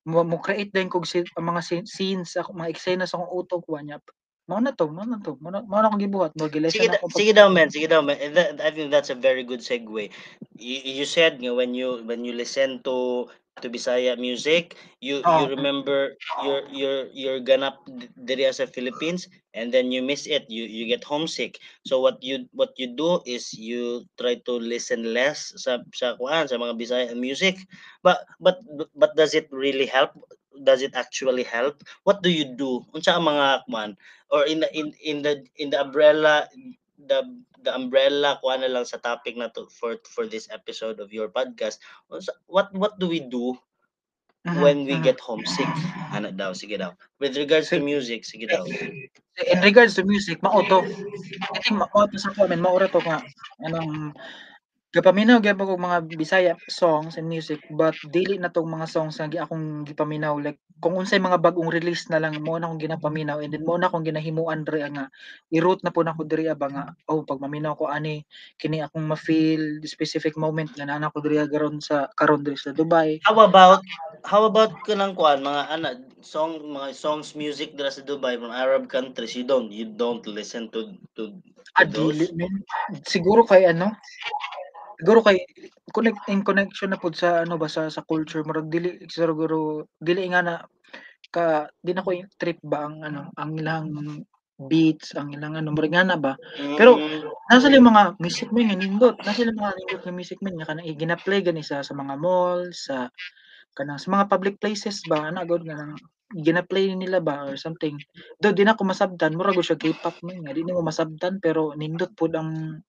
mo mo create din kog si mga scenes ako mga eksena sa akong utok wa niya mao na to mao na to mao na, mao na akong gibuhat mo sige, ako sige daw man sige daw man that, I think that's a very good segue. You, you said nga when you when you listen to to Bisaya music, you oh. you remember you're you're you're ganap diri sa Philippines and then you miss it. You you get homesick. So what you what you do is you try to listen less sa sa kuan sa mga Bisaya music. But but but does it really help? Does it actually help? What do you do? Unsa ang mga kuan or in the in in the in the umbrella the the umbrella kuha na lang sa topic na to for for this episode of your podcast what what do we do mm-hmm. when we mm-hmm. get homesick ano daw sige daw with regards to music sige daw in regards to music mao to i think mao to sa comment mao to nga anong Gapaminaw gyud ko mga Bisaya songs and music but dili na tong mga songs nga akong gipaminaw like kung unsay mga bagong release na lang mo na akong ginapaminaw and then mo na akong ginahimuan diri nga i-root na po na ko diri ba nga oh pag maminaw ko ani kini akong ma-feel the specific moment nga naa ko diri garon sa karon diri sa Dubai. How about how about kanang kuan mga ana song mga songs music dira sa Dubai from Arab countries you don't you don't listen to to, to those? siguro kay ano Siguro kay connect in connection na pud sa ano ba sa sa culture murag dili siguro dili nga na ka di na ko trip ba ang ano ang ilang beats ang ilang ano murag nga na ba? Pero mm. nasa yung mga music men nga nindot nasa yung mga nindot nga music men nga kanang gina-play gani sa sa mga mall sa kanang sa mga public places ba? Ana god nga nang gina-play nila ba or something? Do di na ko masabtan. Murag siya K-pop man nga di mo masabtan pero nindot pud ang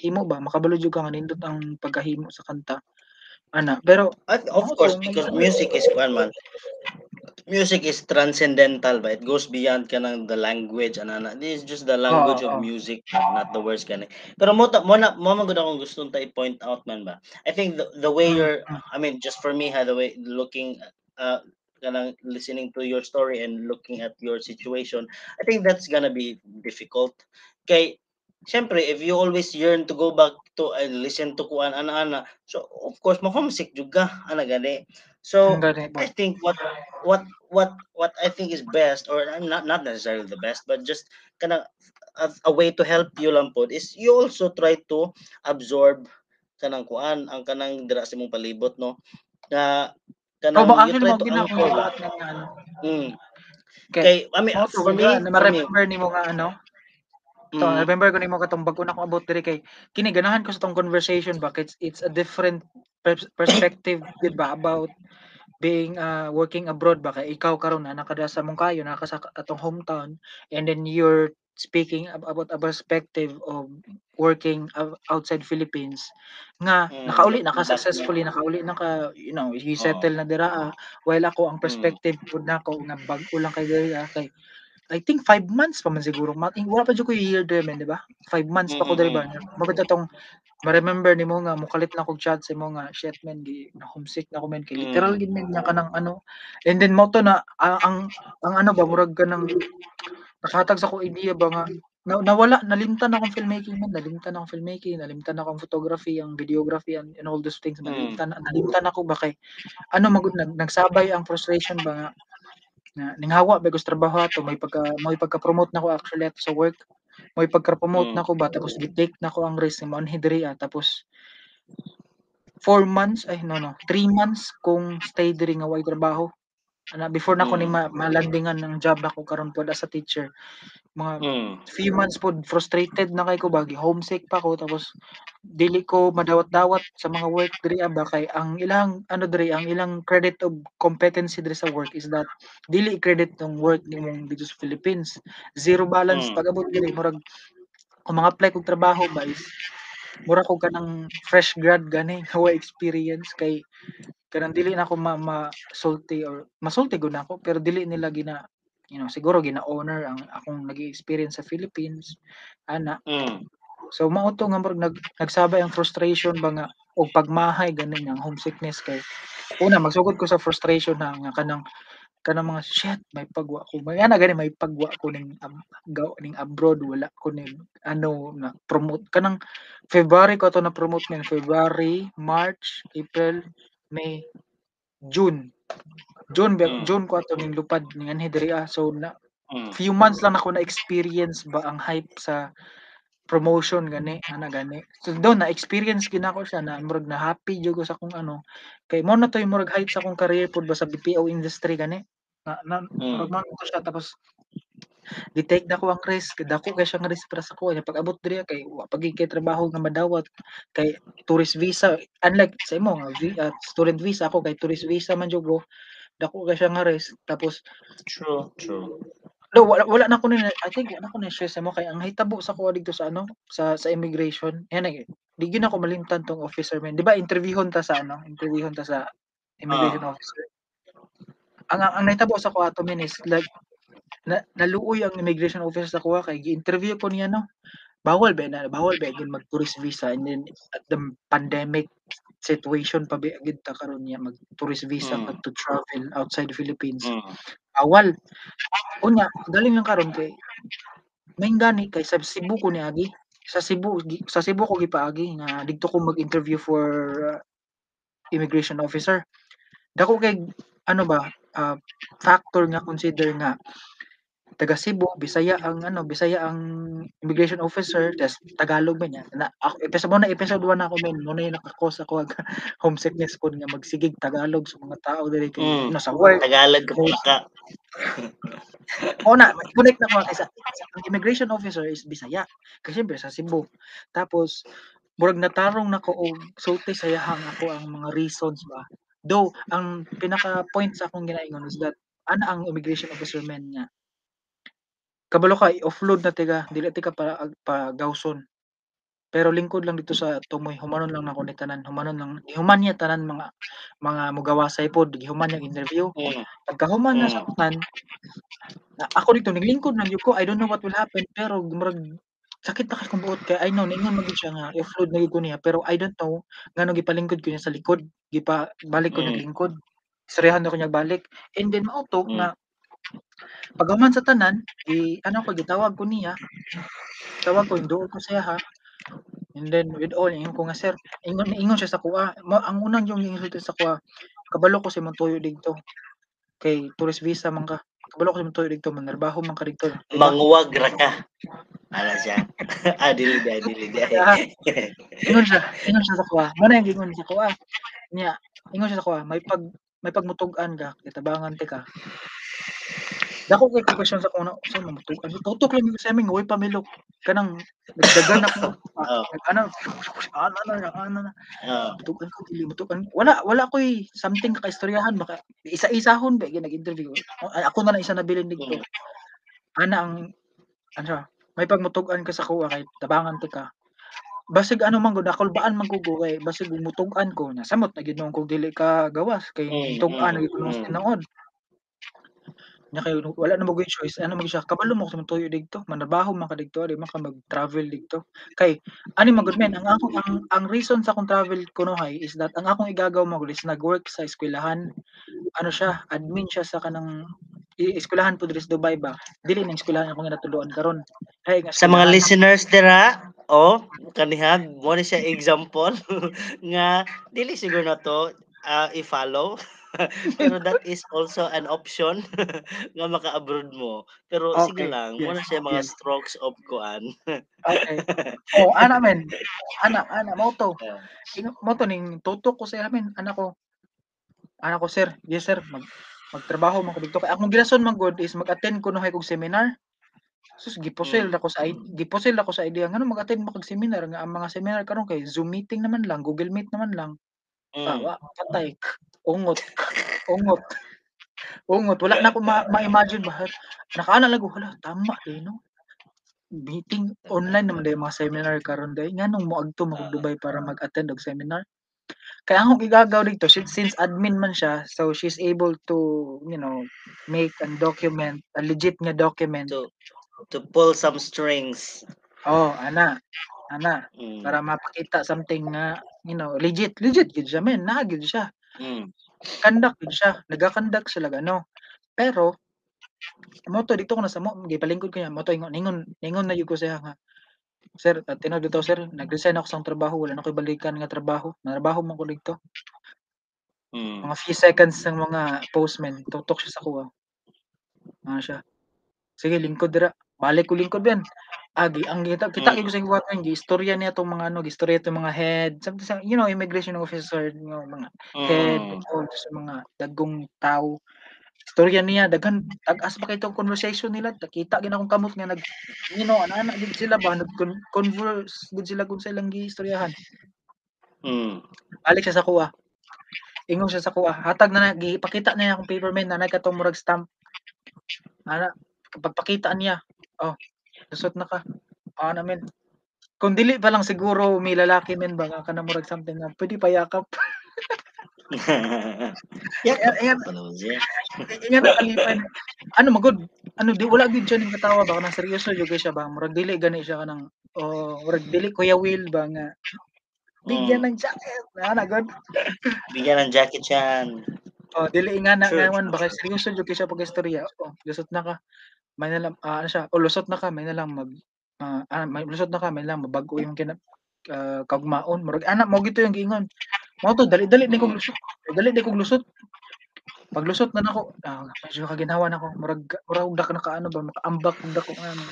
himo ba? Makabalo jud ka nga nindot ang pagkahimo sa kanta ana. Pero At of course because music is one man music is transcendental ba? It goes beyond kanang the language ana na this is just the language oh, of oh. music not the words kanang. Pero mo mo na mo man gud akong gusto ta i-point out man ba? I think the, the way mm, you're mm. i mean just for me how the way looking uh kanang listening to your story and looking at your situation, I think that's gonna be difficult. Kay Siyempre, if you always yearn to go back to and listen to kuan ana-ana, so of course ma-homesick jud ka ana gani. So po. I think what what what what I think is best or not not necessarily the best but just kana a, a way to help you lang pod is you also try to absorb kanang kuan ang kanang dira sa imong palibot no na Oh, kanang mo you try mo to anchor ano. mm. Kay kay I mean mo for me na for me ma-remember nimo nga ano. To, mm, remember ko nimo katong bago na ko abot diri kay kini ganahan ko sa tong conversation ba it's, it's a different pers- perspective gid ba about being uh, working abroad ba kay ikaw karon na nakada sa mong kayo naka sa atong hometown and then you're speaking ab- about a perspective of working ou- outside Philippines nga mm, nakauli naka na successfully nakauli naka you know you oh, settle na dira ah, while ako ang mm, perspective pud nako nga bag-o lang kay diri ah, kay I think 5 months pa man siguro. Ma wala pa jud ko year diri men di ba? 5 months pa ko diri ba? Mm, mabot atong ma-remember nimo nga mukalit na kog chat sa imo nga shit man gi na homesick na ko men kay literal mm, gid men nya kanang ano. And then mo to na a- ang ang ano ba murag kanang nakahatag sa ko idea ba nga na, nawala nalimtan akong filmmaking man nalimtan akong filmmaking nalimtan akong photography ang videography and, and all those things mm, nalimtan nalimtan ako ba kay ano magud nag, nagsabay ang frustration ba nga na ninghawa ba sa trabaho ato? May pagka may pagka-promote na ko actually ato sa work. May pagka-promote mm, na ko ba? Tapos gi-take na ko ang risk mo ah tapos 4 months ay no no 3 months kung stay diri nga way trabaho ana before na ko ni mm, ma, malandingan ng job na ko karon pod as a teacher. Mga mm, few months pod frustrated na kay ko bagi homesick pa ko tapos dili ko madawat-dawat sa mga work diri ah, ba kay ang ilang ano diri ang ilang credit of competency diri sa work is that dili i-credit ng work nimong dito sa Philippines. Zero balance mm, pag abot diri murag kung mga apply kog trabaho ba is mura ko kanang fresh grad gani wa experience kay kanang dili na ako ma, masulti or masulti gud ako pero dili nila gina you know siguro gina honor ang akong nag-experience sa Philippines ana. Mm, so mao to nga murag nag, nagsabay ang frustration ba nga og pagmahay gani ang homesickness kay una magsugod ko sa frustration na nga kanang kanang mga shit may pagwa ko may ana gani may pagwa ko ning ab, gaw ning abroad wala ko ning ano na promote kanang February ko to na promote ning February March April May June. June ba- mm, June ko ato ning lupad ning anhi diri ah. so na mm, few months lang ako na experience ba ang hype sa promotion gani ana gani. So doon na experience gina ko siya na murag na happy jud ko sa kung ano. Kay mo na to yung murag height sa akong career pod ba sa BPO industry gani. Na, na mm, man ko siya tapos gi-take na ko ang risk. Dako kay siya nga risk para sa ko pag abot diri kay wa pag kay trabaho nga madawat. Kay tourist visa unlike sa imo nga ah, student visa ako kay tourist visa man jud ko dako kay siya nga risk. Tapos true, true, No, wala wala na ko ni I think wala na ko ni stress mo kay ang hitabo sa kuha dito sa ano sa sa immigration. Yan ay di gyud ako malimtan tong officer man. Di ba interviewon ta sa ano, interviewon ta sa immigration ah, officer. Ang ang, ang nahitabo sa kuha to min is like na, naluoy ang immigration officer sa kuha kay gi-interview ko niya no. Bawal ba na bawal ba gyud mag tourist visa and then at the pandemic situation pa ba gyud ta karon niya mag tourist visa mm, to travel outside the Philippines. mm, Bawal. Unya, galing lang karon kay may gani kay sa Cebu ko niagi. Sa Cebu gi- sa Cebu ko gipaagi nga didto ko mag-interview for uh, immigration officer. Dako kay ano ba ah, factor nga consider nga taga Cebu, Bisaya ang ano, Bisaya ang immigration officer, tas Tagalog ba niya. Na, ako, episode na episode 1 ako men, mo na yung nakakos ako ag homesickness po nga magsigig Tagalog sa mga tao diri kay mm. ano sa work. Tagalog ka kay paka. Oo na, connect na ko kay sa, sa ang immigration officer is Bisaya. Kasi syempre sa Cebu. Tapos murag natarong nako og sulti sayahang ako ang mga reasons ba. Though ang pinaka point sa akong ginaingon is that ana ang immigration officer men nga kabalo ka i-offload na tiga dili ti ka pa, pa gawson. Pero lingkod lang dito sa tumoy humanon lang nako ni tanan humanon lang gihuman niya tanan mga mga mugawasay pod gihuman niya interview Mm, pagkahuman na sa mm, tanan na ako dito naglingkod gyud ko I don't know what will happen pero murag sakit na kay kong buot kay I know ningon man gyud siya nga i-offload na ko niya pero I don't know ngano gipalingkod ko niya sa likod gipa balik ko mm, naglingkod istoryahan ako niya balik. And then mao to Mm. nga paghuman sa tanan, gi ano ko gitawag ko niya. Tawag ko induol ko siya ha. And then with all ingon ko nga sir, ingon ingon siya sa kuha. Ma, ang unang yung insulto sa kuha, kabalo ko si Montoyo dito. Kay tourist visa man ka. Kabalo ko si Montoyo dito, manarbaho man ka dito. Mangwag ra ka. Ala siya. ah, dili di, dili di. Ingon siya, ingon siya sa kuha. Mo na yung ingon sa kuha. Niya, ingon siya sa kuha, may pag may pagmutugan ka, kitabangan ti ka. Dako kay question sa kuno, sa mamutugan. Tutok lang sa amin, way pamilok. Kanang nagdagan ako. Oo. Ano, ano na, ano na. Mutugan ko, dili mutugan. Wala, wala ko'y something kakaistoryahan. Baka isa-isahon ba, yung nag-interview. Ay, Ako na lang isa nabilin dito. Ana ang, ano may pagmutugan ka sa kuha kay tabangan ti ka. Basig ano man gud nakulbaan man ko kay basig mutugan ko na samot na ginuong kog dili ka gawas kay Mm, tugan mm, mm, ko mm. Nya kay wala na mo gyud choice ano mo siya kabalo mo sa tuyo digto manabaho man ka digto di man ka mag-travel digto. Kay ani man gud men ang akong ang, ang reason sa akong travel kunohay is that ang akong igagaw mo is nag-work sa eskwelahan ano siya admin siya sa kanang eskwelahan po diri sa Dubai ba dili ning eskwelahan akong ginatuluan karon ay nga Sa mga listeners dira, oh, kaniha mo ni siya example nga dili siguro na to ah, i-follow. Pero that is also an option nga maka-abroad mo. Pero sige Okay, lang, mo na yes, siya mga yes. strokes of kuan. Okay. Oh, ana men. Ana, ana mo to. Ah, Mo to ning tutok ko sa amin, anak ko. Anak ko sir, yes sir, mag magtrabaho man ko dito. Kay akong girason man good is mag-attend ko no kog seminar. Sus giposil Mm. ako sa giposil ako sa idea ngano mag-attend mo kag seminar nga ang mga seminar karon kay Zoom meeting naman lang, Google Meet naman lang. Ah, mm. wa, patay. Ungot. Ungot. Ungot. Wala na ako ma- ma-imagine ba. Nakaana lang ko, hala, tama eh, no? Meeting online naman dahil mga seminar karon dahil nga nung moagto mo Ah. Dubai para mag-attend og seminar. Kaya ang igagaw dito, since, since admin man siya, so she's able to, you know, make and document, a legit nga document. To to pull some strings. Oh, ana. Ana. Mm. Para mapakita something nga, you know, legit. Legit gid siya, men. Naagid siya. Mm. kandak gid siya, naga-conduct sila gano. Pero mo to dito ko na sa mo, gipalingkod ko niya, mo to ingon ingon ingon na yun ko siya nga. Sir, at tinawag dito sir, nag-resign ako sa trabaho, wala na ko'y balikan nga trabaho. Narabaho man ko dito. Mm. Mga few seconds ng mga postman, tutok siya sa kuha. Ano siya? Sige, lingkod dira. Balik ko lingkod ben. Agi, ang kita kita Mm. ko sa kuha ng istorya niya tong mga ano, istorya tong mga head, something sa you know, immigration officer, know, mga head, Mm. all sa mga dagong tao. Istorya niya daghan tag-as pa kay itong conversation nila nakita gid akong kamot nga nag you know ana gid sila ba nag converse gud sila kung sa ilang giistoryahan. Mm. Siya sa kuha. Ingon siya sa kuha. Hatag na na gipakita niya akong paper man na katong murag stamp. Ana pagpakita niya. Oh, lusot na ka. Ah namin. Kung dili pa lang siguro may lalaki men ba nga kana murag something na pwede. Yakap Ayan, pa naman siya. Ingat nakalipan. Ano magod? Ano di wala gid siya ning katawa ba kanang seryoso jud siya ba? Murag dili gani siya kanang oh, murag dili Kuya Will ba nga bigyan Mm. ng jacket. Ana god. Bigyan ng jacket yan. Oh, dili nga na Sure, ngayon baka seryoso jud siya pag istorya. Oh, lusot na ka. May na lang ah, ano siya? Oh, lusot na ka, may na lang mag ah, ah, may lusot na ka, may lang mabago yung kina ah, kagmaon. Murag ana mo gito yung giingon. Mo to dali-dali ni kog lusot. Dali di kog lusot. Pag lusot na nako, ah, medyo kaginawa nako. Murag murag dak na kaano ba makaambak ug dako ano.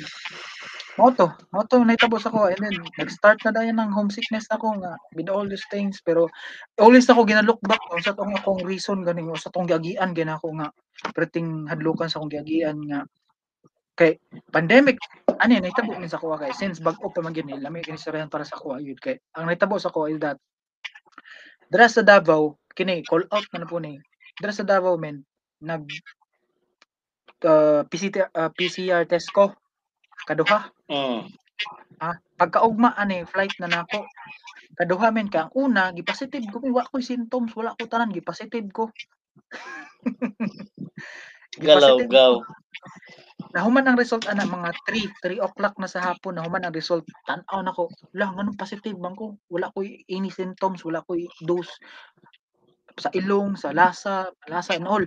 Mo to, mo to nahitabo sa ko and then nag-start na dayon ng homesickness ako nga with all these things pero always ako ginalook back sa tong akong reason gani o sa tong giagian gina ako nga preting hadlukan sa akong giagian nga kay pandemic ani nahitabo min sa kuha kay since bag-o pa man gini lami kini istoryahan para sa kuha yun. Kay ang nahitabo sa kuha is that dira sa Davao kini call out na po ni. Dira sa Davao men nag uh, PCR, uh, PCR test ko. Kaduha. Mm. ah pagkaugma ani flight na nako. Kaduha men ka ang una gipositive ko. Wa ko symptoms wala ko tanan gipositive ko. Gipositive Galaw-gaw. Nahuman ang result ana mga 3 3 o'clock na sa hapon nahuman ang result tan-aw nako lang anong positive man ko wala ko any symptoms wala ko dose sa ilong, sa lasa, lasa and all.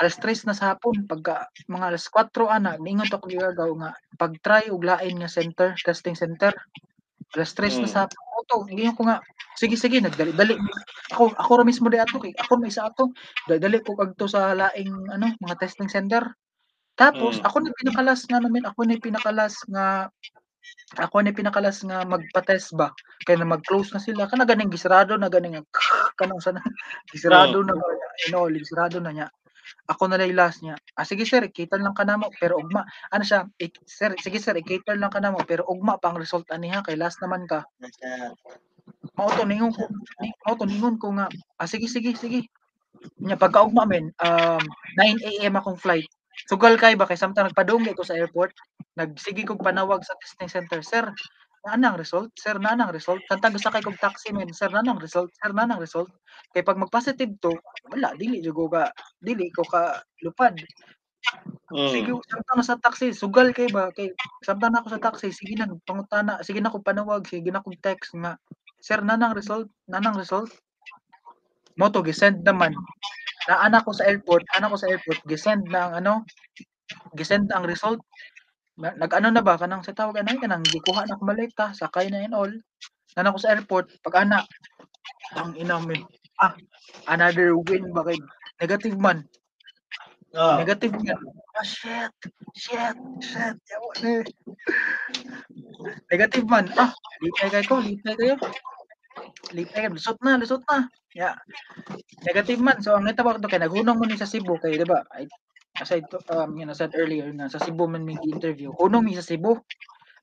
Alas 3 na sa hapon pagka mga alas 4 ana niingon ako gigagaw nga pag-try og lain nga center, testing center. Alas 3 na Mm. sa hapon auto ingon ko nga sige sige nagdali-dali ako ako ra mismo di ato kay ako may isa ato dali ko kadto sa laing ano mga testing center. Tapos Mm. ako na pinakalas nga namin ako na pinakalas nga ako na pinakalas nga magpa-test ba kay na mag-close na sila kana ganing gisrado na ganing kanang sana gisrado Mm. na you know gisrado na niya. Ako na lang last niya. Ah sige sir, i-cater lang ka namo pero ugma ano siya, ik, sir sige sir, i-cater lang ka namo pero ugma pa ang result ani ha kay last naman ka. Mao to ningon ko, ni- mao to ningon ko nga. Ah sige sige sige. Nya pagka ugma men um 9 AM akong flight. Sugal kay ba kay samtang nagpadunggi ko sa airport, nagsige kog panawag sa testing center, sir. Naanang result? Sir, naanang result? Samtang sakay kog taxi men, sir, naanang result? Sir, naanang result? Kay pag mag-positive to, wala dili jud ko ka dili ko ka lupad. Sige, Mm. samtang nasa taxi, sugal kay ba kay samtang na ako sa taxi, sige na pangutana, sige na ko panawag, sige na kog text nga, sir, nanang result, nanang result. Mo to gisend naman. Naana ko sa airport, ana ko sa airport, gisend na ang ano, gisend ang result. Na- Nag-ano na ba kanang sa tawag anay kanang gikuha na ko malita, sakay na and all. Nana ko sa airport, pag ana, tang ina min. Ah, another win ba kay negative man. Oh. Negative nga. Ah, shit. Shit. Shit. Yawa na eh. Negative man. Ah, lipay kayo ko. Lipay kayo. Lipay. Lusot na. Lusot na. Yeah. Negative man. So, ang natabak to kay naghunong mo ni sa Cebu kay, di ba? As I, to- um, you know, said earlier na sa Cebu man may interview. Hunong mi sa Cebu.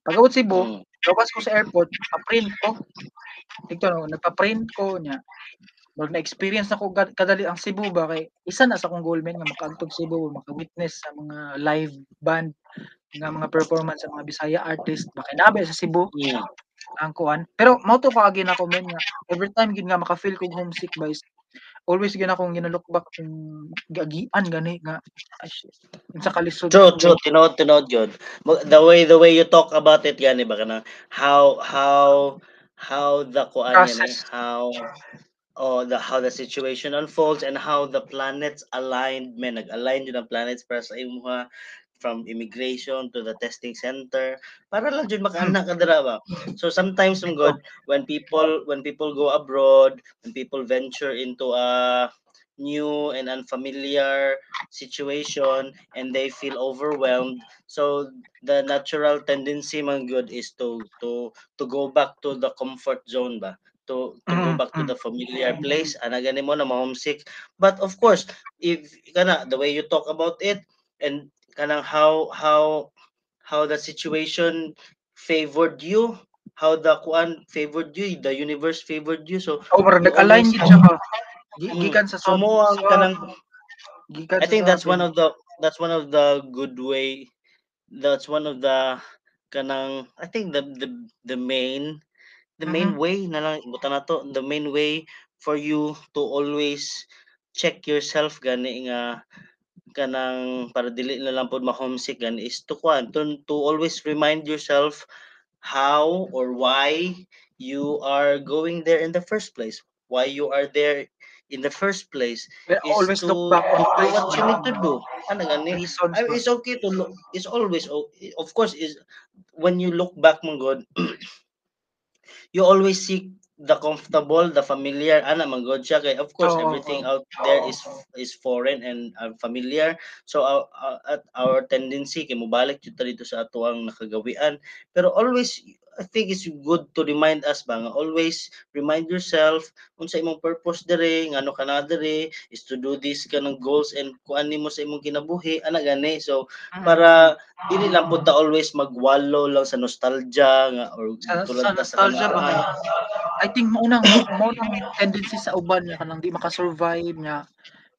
Pagkabot Cebu, Mm. Gawas ko sa airport, pa-print ko. Ito no, nagpa-print ko niya. Pag na-experience na ko ga- kadali ang Cebu ba kay isa na sa akong goal men nga makaagtog Cebu, maka-witness sa mga live band nga mga performance sa mga Bisaya artist ba kay nabe sa Cebu Mm. ang kuan. Pero mao to kaagi na ko men nga every time gid nga maka-feel kog homesick ba is always gid akong ginalook back kung gagian gani nga ay. Sa kalisod. True, true. Tinood, tinood yun. The way, the way you talk about it, gani ba ka na, how, how, how the kuan yan eh, how, oh, the, how the situation unfolds and how the planets aligned, man, nag-align yun ang planets para sa imuha from immigration to the testing center. Para lang jud makaana ka dira ba? So sometimes some good when people when people go abroad when people venture into a new and unfamiliar situation and they feel overwhelmed so the natural tendency man good is to to to go back to the comfort zone ba to to go back to mm. the familiar place ana gani mo na ma-homesick but of course if kana the way you talk about it and kanang how how how the situation favored you how the kuan favored you the universe favored you so parang You nag-align gid siya ba? Mm. Gikan sa so mo ang kanang I think that's one of the that's one of the good way that's one of the kanang I think the the the main the main Mhm. way na lang ibutan na to the main way for you to always check yourself gani nga kanang para dili na lang pod ma-homesick gani is to kwan to, to always remind yourself how or why you are going there in the first place. Why you are there in the first place is always to look back on do what you need to do. Ano gani? Reasons I mean, it's okay to look it's always o- of course is when you look back man god you always seek the comfortable, the familiar, ana man god siya. Kay of course Oo, everything out there is is foreign and unfamiliar. So our, at our tendency kay mobalik jud dito sa ato ang nakagawian. Pero always I think it's good to remind us ba nga always remind yourself unsa imong purpose dere ngano ka na dere is to do this kanang goals and kuan nimo sa imong kinabuhi ana gani. So Mm, para dili lang pud ta always magwalo lang sa nostalgia nga or sa, tulad sa ta sa nostalgia ba I think maunang maunang tendency sa uban nga kanang di makasurvive nga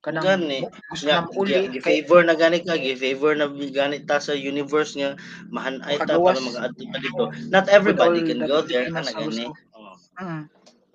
kanang gani mo- gusto nga na gi kay favor na gani ka gi favor na gani ta sa universe nga mahanay ta para ta dito. Not all everybody can go there nga gani. oh. Mm.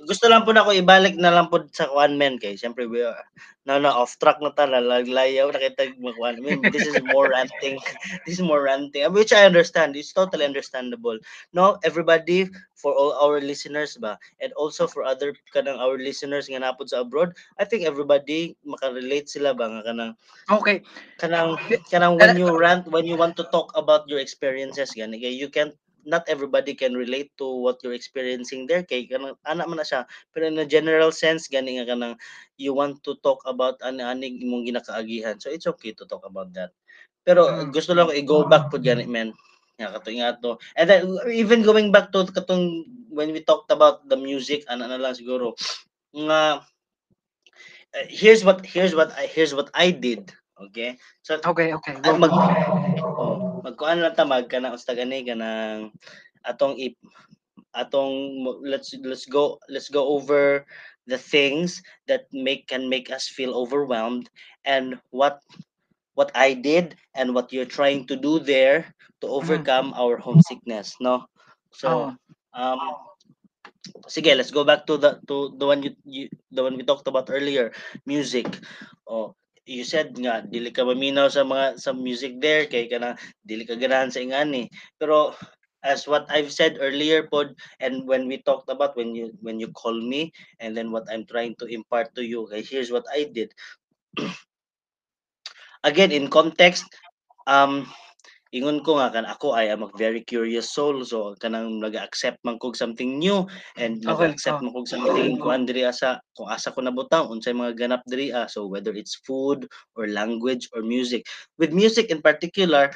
Gusto lang po na ako ibalik na lang po sa one man kay syempre we are, na na off track na ta nalaglayaw nakita magkuan I mean, this is more ranting. This is more ranting. Which I understand it's totally understandable. No everybody for all our listeners ba and also for other kanang our listeners nga napod sa abroad I think everybody makarelate sila ba nga kanang Okay. kanang kanang when you rant when you want to talk about your experiences gani you can not everybody can relate to what you're experiencing there. Kay kanang ana man na siya. Pero in a general sense gani nga kanang you want to talk about ani aning imong ginakaagihan. So it's okay to talk about that. Pero Mm. gusto lang ko i-go back po gani men. Nga kato nga to. And then even going back to katong when we talked about the music ana na lang siguro. Nga uh, here's what here's what I here's what I did okay? So Okay, okay. ay, mag oh, magkuan lang ta mag kana usta gani kanang atong ip atong let's let's go let's go over the things that make can make us feel overwhelmed and what what I did and what you're trying to do there to overcome our homesickness no? So um sige let's go back to the to the one you, you the one we talked about earlier music. Oh you said nga dili ka maminaw sa mga sa music there kay kana dili ka ganahan sa ingani pero as what I've said earlier pod and when we talked about when you when you call me and then what I'm trying to impart to you kay here's what I did. Again in context um ingon ko nga kan ako I am a very curious soul so kanang nag-accept man kog something new and Okay, nag-accept oh. man kog something kuan diri asa kung asa ko nabutang unsay mga ganap diri ah. so whether it's food or language or music with music in particular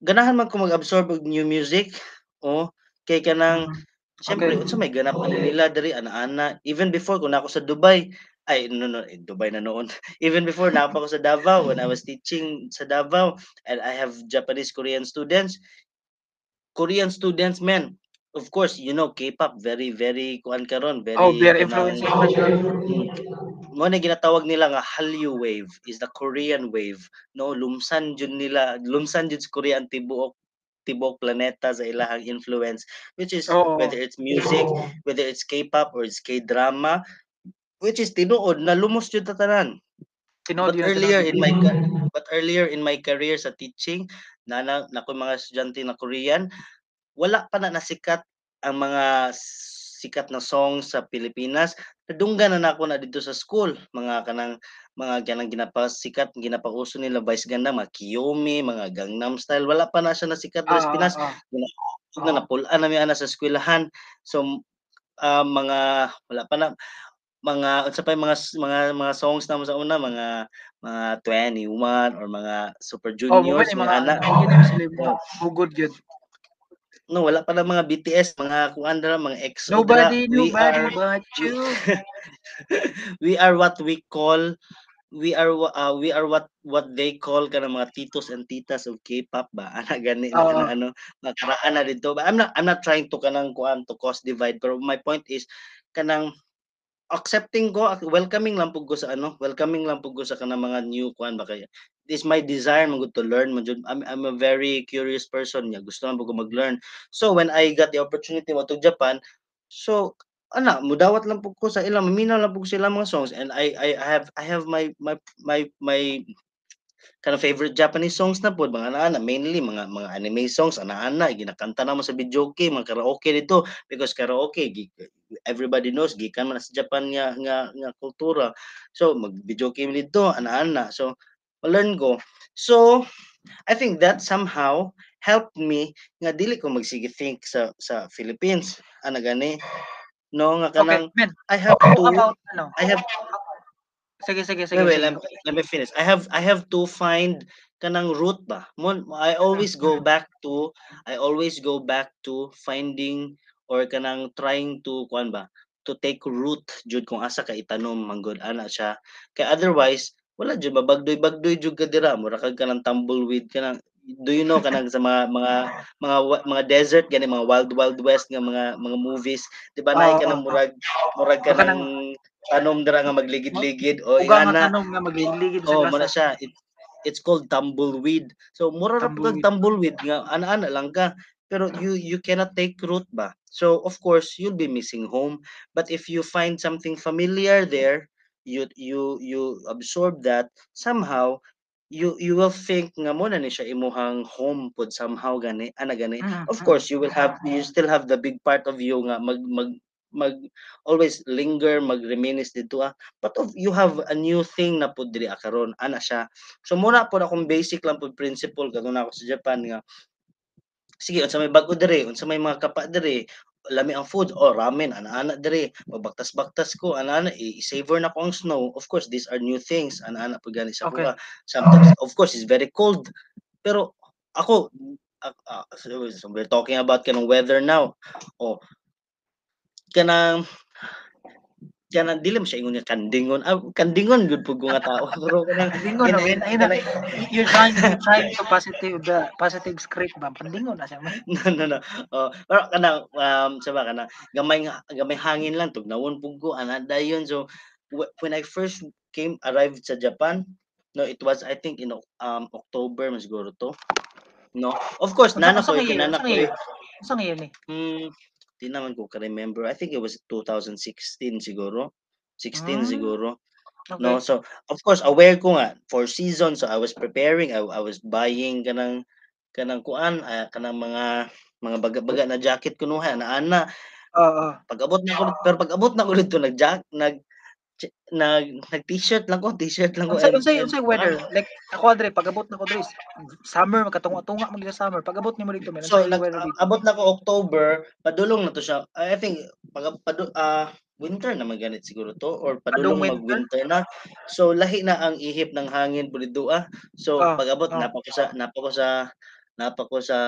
ganahan man ko mag-absorb og new music oh kay kanang Mm. Siyempre, Okay. unsa may ganap ano nila diri ana-ana. Even before kung ako sa Dubai, ay no no, eh, Dubai na noon. Even before na ako sa Davao when I was teaching sa Davao and I have Japanese Korean students. Korean students men, of course, you know K-pop very very kuan karon, very Oh, very. Mm. mo na ginatawag nila nga Hallyu wave is the Korean wave no lumsan jud nila lumsan jud sa Korea ang tibuok tibuok planeta sa ilahang influence which is Oo. whether it's music whether it's K-pop or it's K-drama which is tinuod na lumos jud ta tanan Tinood but earlier in my but earlier in my career sa teaching na na, na ko mga estudyante na Korean wala pa na nasikat ang mga sikat na songs sa Pilipinas. Nadunggan na nako na dito sa school. Mga kanang mga kanang ginapasikat ginapauso nila vice ganda mga Kiyomi mga Gangnam Style. Wala pa na siya nasikat Ah, sa Pinas. ah, ah. na napulaan na mi ana sa eskwelahan. So ah, mga wala pa na mga unsa pa mga mga mga songs na mo sa una mga mga 21 or mga Super Oh, Juniors ni mga mga ana ano sila Oh. hugod yun. no wala pa na mga BTS mga kuan dira mga EXO Nobody, dira. we nobody are but you. we are what we call we are uh, we are what what they call kana mga titos and titas of K-pop ba ana gani na Oo. kanang ano mga karaan na dito but I'm not I'm not trying to kanang kuan to cause divide pero my point is kanang accepting ko welcoming lang pug ko sa ano welcoming lang pug ko sa kanang mga new kuan ba kaya. This my desire man to learn man I'm, I'm a very curious person ya gusto man ko mag-learn. So when I got the opportunity mo to Japan so ana mudawat lang pug ko sa ilang maminaw lang pug sila mga songs and I I have I have my my my my of favorite Japanese songs na po mga ana mainly mga mga anime songs ana-ana ginakanta na mo sa videoke mga karaoke dito because karaoke everybody knows gikan man sa Japan nga nga nga kultura. So mag videoke mi dito ana-ana. So learn ko. So I think that somehow helped me nga dili ko magsige think sa sa Philippines. Ana gani no nga Okay, kanang men, I have to about ano? I have Sige, sige, sige. Wait, wait, let, let me finish. I have I have to find kanang root ba. I always go back to I always go back to finding or kanang trying to kuan ba to take root jud kung asa ka itanom manggod ana siya. Kay otherwise wala jud mabagdoy bagdoy jud ka dira mura kag kanang tumbleweed kanang do you know kanang sa mga mga mga mga desert gani mga wild wild west nga mga mga movies di ba nay Oo, kanang murag murag kanang- tanom dira nga magligid-ligid o Uga nga ingana tanong nga magligid sa Oh, grasa. siya. It, it's called tumbleweed. So, mura ra pag Tumbleweed. tumbleweed nga ana-ana lang ka. pero you you cannot take root ba. So of course you'll be missing home. But if you find something familiar there, you you you absorb that somehow you you will think nga mo na ni siya imuhang home pod somehow gani ana gani. Mm, of mm. course you will have you still have the big part of you nga mag mag mag always linger mag reminisce dito ah. But of you have a new thing na pod diri akaron ana siya. So muna pod akong basic lang pod principle kadto na ako sa Japan nga sige unsa may bag-o diri unsa may mga kapa diri lami ang food. Oh ramen ana-ana diri. Magbaktas-baktas ko ana-ana i-savor na ko ang snow. Of course these are new things. Ana-ana pud gani sa Okay. kuha sometimes of course it's very cold. Pero ako uh, uh, so we're talking about kanang weather now. Oh kanang kanang dili mo siya ingon nga kandingon ah, kandingon gud ko nga tao pero kanang Pandingon na, ayun, ayun na. You're trying, you're trying to positive the positive script ba? Pandingon na siya. man. no no no oh pero kana um sa ba kana gamay gamay hangin lang tugnawon pug ko ana dayon so wh- when I first came arrived sa Japan no it was I think in um October mas siguro to no of course nana ko kinana ko nga eh. year? Di naman ko ka-remember. I think it was 2016 siguro. 16 Mm. siguro. Okay. No, so of course aware ko nga for season so I was preparing, I, I was buying kanang kanang kuan, ah, kanang mga mga baga-baga na jacket kunuha na ana. Oo. Pag-abot na ko pero pag-abot na ko dito nag nag nag nag t-shirt lang ko, t-shirt lang ko. Unsay unsay unsay weather? Like ako adre pag-abot na ko dre summer makatunga-tunga mo dito summer. Pag-abot nimo dito men So nag weather dito? abot na ko October, padulong na to siya. I think pag padu, ah winter na ganit siguro to or padulong winter? mag-winter na. So lahi na ang ihip ng hangin dito ah. So Ah, pag abot ah. napa ko sa napa ko sa napa ko sa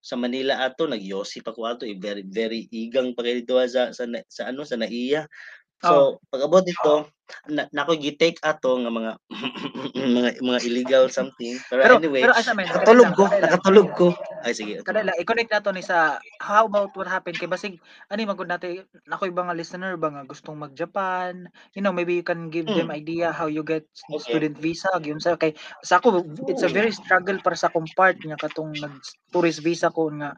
sa Manila ato nagyosi pa ko ato eh, very very igang pa kay ah, sa sa, sa ano sa naiya. So pag abot dito na, nako gi-take ato nga mga mga mga illegal something. Pero, Pero anyway, pero asa nakatulog ko, nakatulog ko. Ay sige. kadala i-connect nato ni sa how about what happened kay basig ani man gud natin nako ibang nga listener ba nga gustong mag Japan you know maybe you can give them Hmm. idea how you get Okay. student visa gyud sa kay sa ako it's a very struggle para sa akong part nga katong nag tourist visa ko nga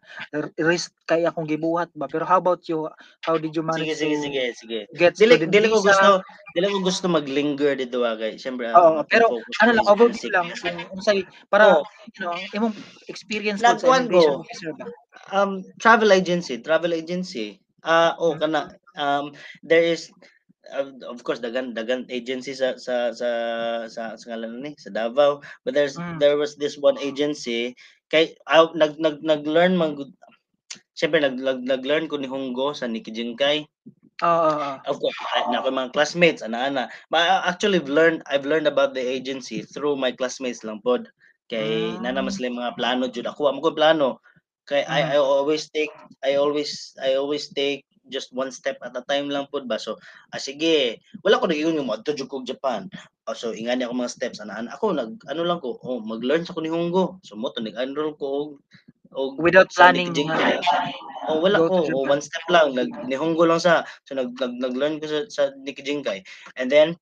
risk kay akong gibuhat ba pero how about you how did you Sige, manage sige, to sige, sige. get Dili, dili ko gusto, dili ko gusto mag-linger dito guys. Siyempre, ah, Oo, pero focus ano ko lang overview lang kung unsay para Oh, you know imong experience ko sa immigration ko. officer ba um, travel agency, travel agency. Ah, oh, kana um there is uh, of course dagan dagan agency sa sa sa sa sa ngalan ni sa Davao but there's Mm. there was this one agency kay ah, nag nag nag-learn man Siyempre nag, nag nag-learn ko ni Hunggo sa Nikki Jinkay Oo. Of course, na ako mga classmates, ana-ana. But I actually I've learned I've learned about the agency through my classmates lang pod. Kay Mm. nana mas lang mga plano jud ako. Amo ko plano. Kay Mm. I I always take I always I always take just one step at a time lang pod ba. So, ah, sige, wala ko nag-ingon yung adto jud ko og Japan. Oh, so ingani ako mga steps ana ako nag ano lang ko, oh, mag-learn sa ko ni. So mo to nag-enroll ko og og Without planning? Jinkay. Oh, wala ko. Oh, one step lang. Nag nihunggo lang sa so nag nag nag-learn ko sa sa Nikki Jinkay. And then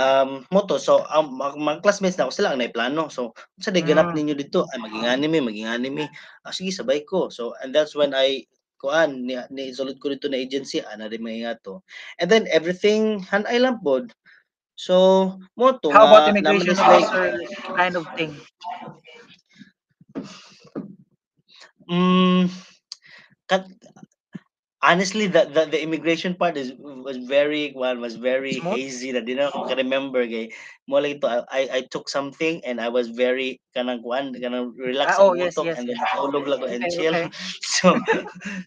um moto so ang mga, classmates na ako sila ang plano. So sa day ganap Mm. ninyo dito ay maging anime, maging anime. Ah, sige sabay ko. So and that's when I kuan ni, ni sulod ko dito na agency ana rin mga to. And then everything han ay lang pod. So moto How about immigration officer kind of thing? Mm, kat, honestly the, the the immigration part is was very one was very Smooth? hazy na di na ako remember kay mo lang ito I I took something and I was very kanang kuan kanang relax Ah, oh, ang yes, yes, and then yes. natulog lang ko and Okay, chill okay. so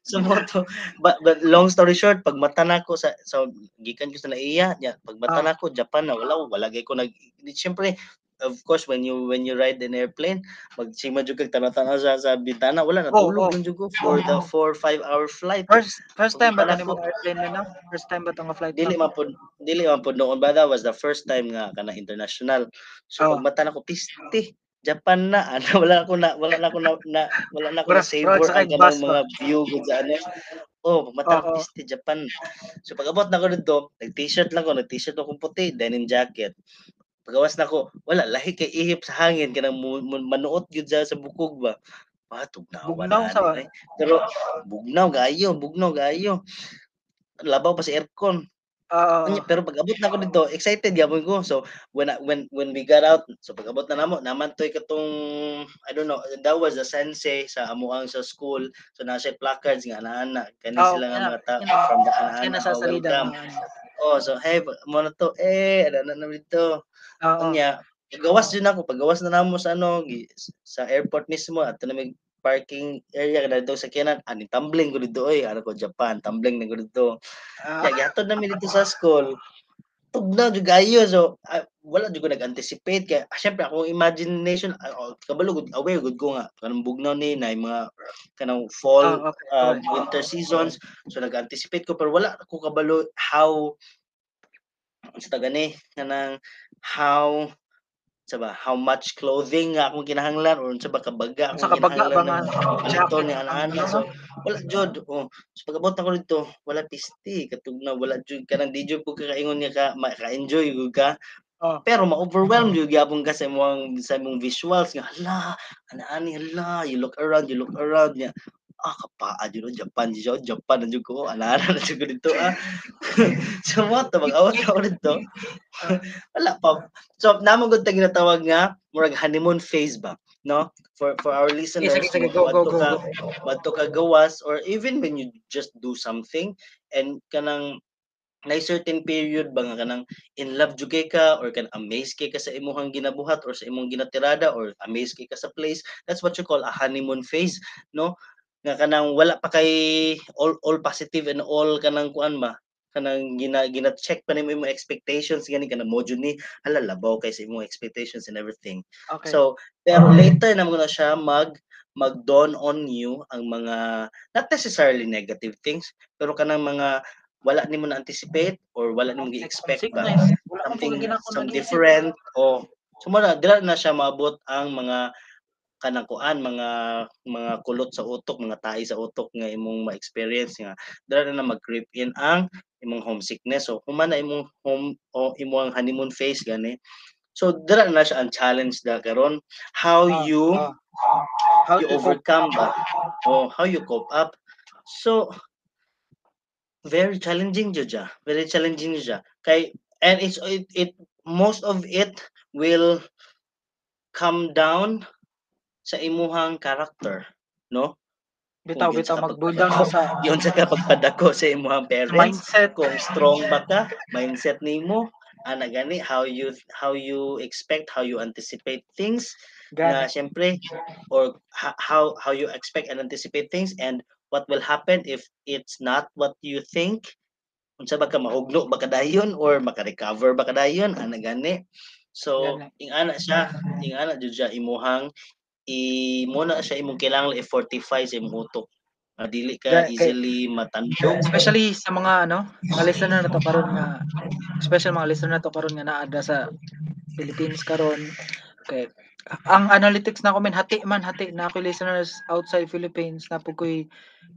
so mo to but but long story short pag mata na ko sa so gikan ko sa naiya ya pag mata Ah. na ko Japan na wala wala gay ko nag siyempre of course when you when you ride an airplane magsima jud kag tanaw-tanaw sa sa bintana wala Oh, natulog oh. jud ko for the Oh. 4 5 hour flight First first time ba Pagpunta tani nako. mo airplane na? First time ba tong flight dili man pod dili man noon ba that was the first time nga kana international so Oh. mata nako piste Japan na ano wala ako na wala na ako na, na wala na Mura- na savor sa ang ba? mga view gud sa ano oh mata Oo. nako piste Japan so pag abot na ko dito nag t-shirt lang ko nag t-shirt akong puti denim jacket pagawas na ko wala lahi kay ihip sa hangin kanang manuot gyud sa sa bukog ba Ah, tugnaw Bugnaw na sa- eh. Pero bugnaw gayo, bugnaw gayo. Labaw pa si aircon. Anya, pero pag abot na ako dito, excited gyapon ko. So when I- when when we got out, so pag abot na namo, naman toy katong I don't know, that was the sensei sa amuang sa school. So na siya placards nga ana kani Oo, sila nga mga tao kana- from the ana welcome. Oh, so hey, mo na to eh ano na dito. Oo. Anya, pagawas din ako, pagawas na namo sa ano, sa airport mismo at na may parking area kada dito sa kinan, ani tumbling ko dito oy, ano ko Japan, tumbling na ko dito. Ah, Kaya gatod namin dito sa school. Tugnaw jud gayo so ah, wala jud ko nag-anticipate kaya ah, syempre akong imagination ah, oh, kabalo gud aware gud ko nga kanang bugnaw ni na mga kanang fall ah, okay. uh, winter seasons so nag-anticipate ko pero wala ko kabalo how sa gani kanang how sa ba how much clothing nga akong kinahanglan or sa ba kabaga Sa akong kabaga ba nga jacket ni ang ana ano, so wala jud oh so pag abot ako dito wala pisti katug na wala jud kanang di jud ko kakaingon nga ka ka-enjoy jud ka. Oh. pero ma-overwhelm jud gyapon ka sa imong sa imong visuals nga hala ana ani hala you look around you look around nga ah kapaa jud oh, Japan jud Japan na jud ko ana na jud ko dito ah. So mo to mag-awat ako dito? Wala pa. So namo gud ta ginatawag nga murag honeymoon phase ba no? For for our listeners sige, sige, go, go, go, ka go. ka gawas or even when you just do something and kanang na certain period ba nga kanang in love jud kay ka or kan amazed kay ka sa imong ginabuhat or sa imong ginatirada or amazed kay ka sa place that's what you call a honeymoon phase no nga kanang wala pa kay all all positive and all kanang kuan ba? Kanang gina gina check pa nimo imong expectations gani kanang mo jud ni hala labaw kay sa imong expectations and everything. Okay. So, pero later naman na siya mag mag-dawn on you ang mga not necessarily negative things, pero kanang mga wala nimo na anticipate or wala nimo gi-expect ba? something some different o sumara dira na siya maabot ang mga kanang kuan mga mga kulot sa utok mga tahi sa utok nga imong ma-experience nga dira na mag-creep in ang imong homesickness. So humana imong home o imong honeymoon phase gani. So dira na siya ang challenge da karon. How Ah, you ah. How you overcome ba? O how you cope up? So very challenging jud very challenging siya. Kay and it's it, it most of it will come down sa imuhang character no? Bitaw, bitaw, sa mag-bull down sa yun sa kapagpadako sa imuhang parents. Mindset. kung strong ba ka mindset nimo ana gani how you how you expect how you anticipate things. Na Gani. syempre or ho- how how you expect and anticipate things and what will happen if it's not what you think. Unsa ba ka mahugno ba kadayon or maka-recover ba kadayon ana gani. So ing ana siya ing ana jud siya imuhang i muna siya imong kailangan i-fortify sa imong utok Ah, dili ka kay- easily matandog Especially sa mga ano, mga listener na to karon nga special mga listener na to karon nga naada sa Philippines karon. Okay. Ang analytics na ko men hati man hati na ako listeners outside Philippines na po ko'y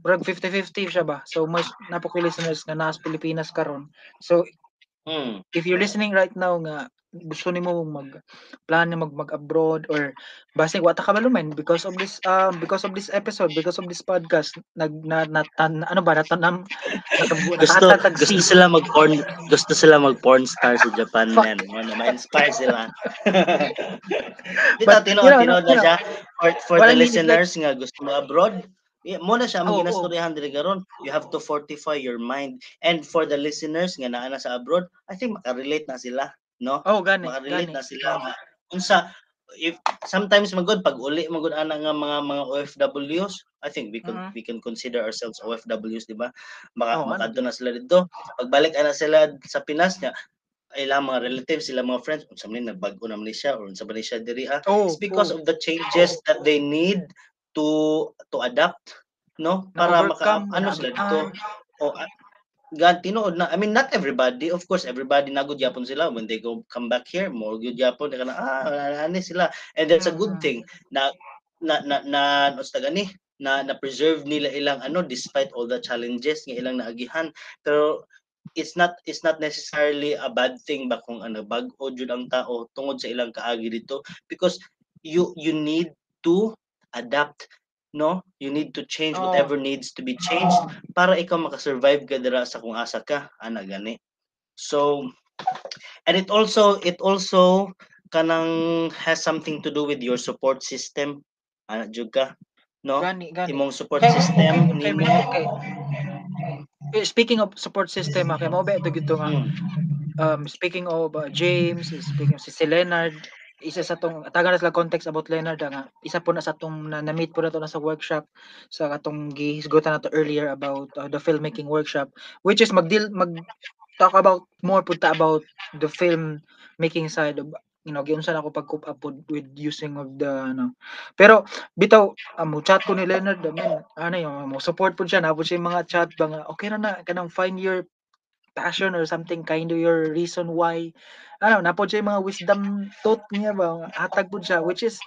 murag 50-50 siya ba. So most na po ko'y listeners nga naa sa Pilipinas karon. So hmm. if you're listening right now nga gusto nimo mag plan mag mag abroad or basi wata ka malumen because of this um because of this episode because of this podcast nag na, na, tan- ano ba natanam gusto gusto sila mag porn gusto sila mag porn star sa Japan man ano ma-inspire sila. Dito tinood tinood na siya. For, for the listeners nga gusto mo abroad? Yeah, mo na siya ang oo. ginastoryahan diri karon you have to fortify your mind. And for the listeners nga naa na sa abroad I think makarelate na sila no? Oh, gani, makarelate na sila. Nga unsa if sometimes magod pag uli magod ana nga mga mga OFWs I think we could Mhm. we can consider ourselves OFWs di ba? Maka Oh, ano? makadto na sila dito. Pagbalik ana sila sa Pinas nya ay lang mga relatives sila mga friends unsa man nagbago naman ni siya or unsa ba ni siya diri ah. Oh, it's because oh. of the changes that they need to to adapt no? Para maka ano sila dito? Na-adaptan. o gan tinuod na I mean not everybody of course everybody na good yapon sila. When they go come back here more good yapon kana ah ani sila. And that's a good Mhm. thing na na na na sa gani na na preserve nila ilang ano despite all the challenges nga ilang naagihan. Pero it's not it's not necessarily a bad thing ba kung ano bag-o jud ang tao tungod sa ilang kaagi dito. Because you you need to adapt no? You need to change Oo. whatever needs to be changed para ikaw makasurvive ka dira sa kung asa ka. Ana gani. So and it also it also kanang has something to do with your support system. Ana jud ka no? Gani, gani. imong support Kay- system kay- nimo kay- Eh, Speaking of support system, okay, mo ba ito gito nga. Mm. um, speaking of uh, James, speaking of si, si Leonard, isa sa tong taga na sila context about Leonard nga isa po na sa tong na, na-meet po na to na sa workshop sa atong gihisgutan na to earlier about uh, the filmmaking workshop which is magdeal mag talk about more punta about the film making side of you know giunsa na ako pag cope up with, using of the ano. Pero bitaw um, chat ko ni Leonard I mean, ano yung mo support po siya na po siya mga chat ba okay na na kanang find your passion or something kind of your reason why ano na po siya mga wisdom taught niya ba hatag po siya which is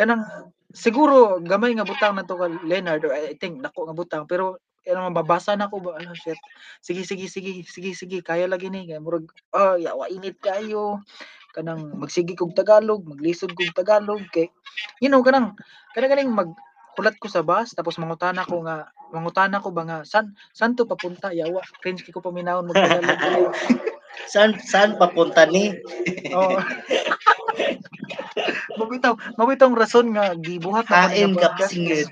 kanang siguro gamay nga butang na to ka Leonard or I think nako nga butang pero ano mababasa na ko ba ano shit sige sige sige sige sige kaya lagi ni kay murag ah yawa init kayo kanang magsigi kog Tagalog maglisod kog Tagalog kay you know kanang kanang ganing mag kulat ko sa bus tapos mangutana ko nga mangutana ko ba nga san san to papunta yawa. Cringe ko paminawon mo Tagalog saan saan papunta ni? Oo. mabitaw mabitaw rason nga gibuhat na hain ka singit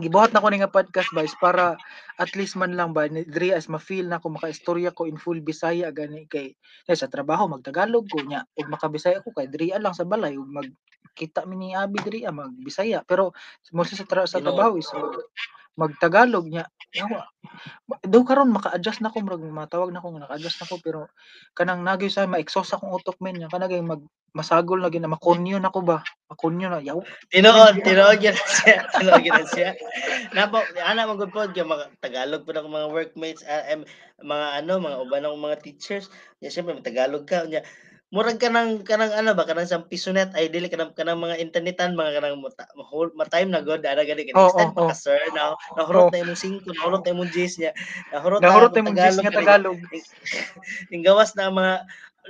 gibuhat na ko nga podcast guys para at least man lang ba ni diri as ma-feel na ko makaistorya ko in full Bisaya gani kay kay sa trabaho magtagalog ko nya ug makabisaya ko kay diri lang sa balay ug mag kita mi ni Abi diri ah, mag Bisaya pero mo sa tra- sa trabaho is magtagalog nya yawa daw karon maka-adjust na ko murag matawag na ko nga naka-adjust na ko pero kanang nagyo sa ma-exhaust akong utok men nya kanang mag masagol na gyud na makonyo na ko ba makonyo na yaw Tinuod, tinuod na siya. Tinuod na siya. Napo, ana mo good pod mga Tagalog na akong mga workmates, em, mga ano, mga uban akong mga teachers. Ya syempre Tagalog ka nya. Murag ka ng kanang ano ba kanang sa pisonet ay dili kanang kanang mga internetan mga kanang mata, mahol ma-time na god ana gani ka Oo, next time oo, pa ka sir na nahurot Oo. na imong 5 nahurot na imong 10 niya nahurot nahurot akong tay mong gis nga Tagalog. Ning gawas na mga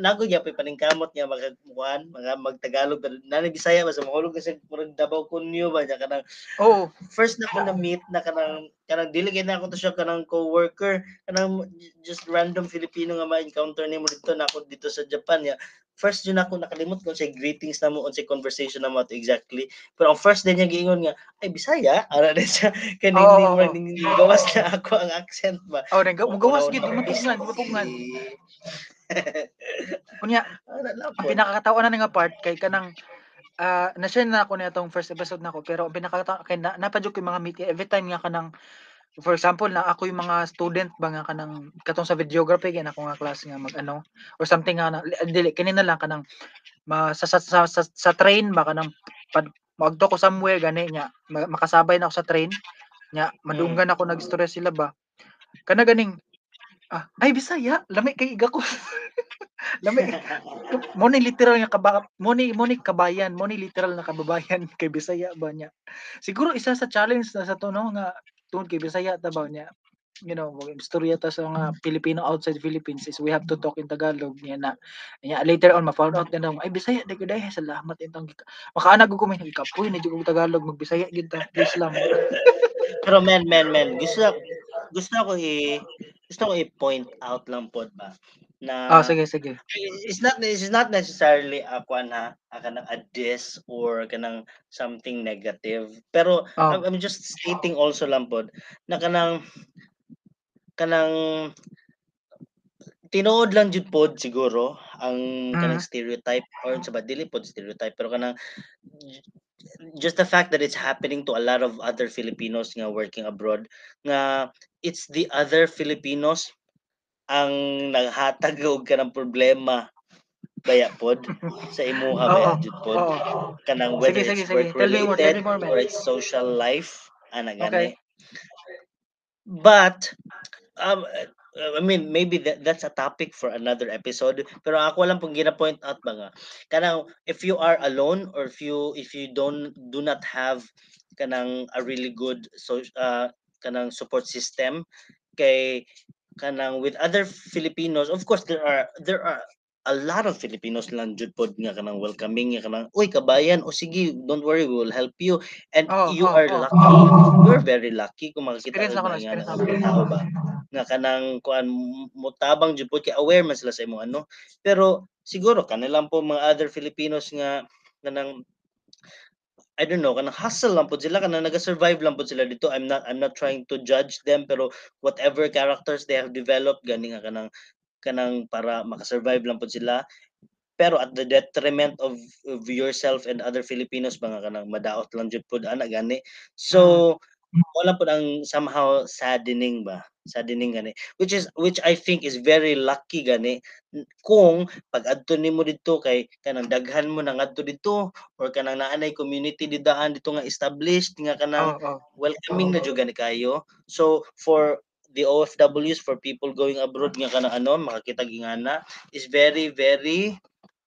nago ya pa paningkamot niya mga kuan mga magtagalog nani bisaya ba sa mahulog kasi murag Davao kunyo ba niya kanang oo. first na ko na meet na kanang kanang dili na ako to siya kanang co-worker kanang just random Filipino nga ma-encounter nimo dito na ako dito sa Japan ya first yun ako nakalimot ko sa greetings na mo on sa conversation na mo to exactly. Pero ang first day niya giingon nga ay bisaya? Ara na siya. Kaning Oo, ning gawas na ako ang accent ba. Oh Una- gid di una- matugnan di matugnan unya Ara lang ang po. pinakakatawa na nga part kay kanang ah na-share na ako nitong first episode nako pero ang pinakakatawa kay na, napadyo ko yung mga meeting every time nga kanang for example na ako yung mga student ba nga kanang katong sa videography yan ako nga class nga mag ano or something nga na dili kini na lang kanang ma, sa, sa, sa, sa, sa train ba kanang pad magto ko somewhere gani nya ma- makasabay na ako sa train nya madunggan ako nagistorya sila ba kana ganing ah ay bisaya lami kay iga ko. Lami mo ni literal nga kaba mo ni mo ni kabayan mo ni literal na kababayan kay bisaya ba niya? Siguro isa sa challenge na sa to no nga tungod kay bisaya ta ba niya you know istorya ta sa mga Filipino outside Philippines is we have to talk in Tagalog niya na niya later on ma-found out na ay bisaya di gud salamat intong makaanag ko kumin kapoy na jud ko Tagalog magbisaya gid ta please lang. Pero men, men, men, gusto gusto ko i gusto ko i-point out lang po ba na ah sige sige. it's not it's not necessarily a kwan ha a kanang a diss or kanang something negative. Pero oh I'm, I'm just stating also lang po na kanang kanang tinuod lang jud pod siguro ang kanang Mhm. stereotype or sa ba dili pod stereotype. Pero kanang just the fact that it's happening to a lot of other Filipinos nga working abroad nga it's the other Filipinos ang naghatag og kanang problema baya pod sa imuha baya jud pod oo. kanang Sige, whether sige, it's sige. work more, tell related more, man. or it's social life ana gani Okay. but um I mean maybe that, that's a topic for another episode pero ako lang pong gina-point out ba nga kanang if you are alone or if you if you don't do not have kanang a really good so uh, kanang support system kay kanang with other Filipinos of course there are there are a lot of Filipinos lang jud pod nga kanang welcoming nga kanang uy kabayan o sige don't worry we will help you. And Oo, you oo, are oo. lucky you're very lucky kung makakita ka nga ng tao ba nga kanang kuan mutabang jud pod kay aware man sila sa imong ano. Pero siguro kanilang po mga other Filipinos nga kanang I don't know kanang hustle lang po sila kanang naga-survive lang po sila dito. I'm not I'm not trying to judge them pero whatever characters they have developed gani nga kanang kanang para makasurvive lang po sila. Pero at the detriment of, of yourself and other Filipinos mga kanang madaot lang jud pud ana gani. So wala po ang somehow saddening ba? Saddening gani. Which is which I think is very lucky gani. Kung pag adto nimo dito kay kanang daghan mo nang adto dito or kanang naanay community didaan dito nga established nga kanang Oo, oo. welcoming na jud gani kayo. So for the OFWs for people going abroad nga kanang ano makakita gingana is very very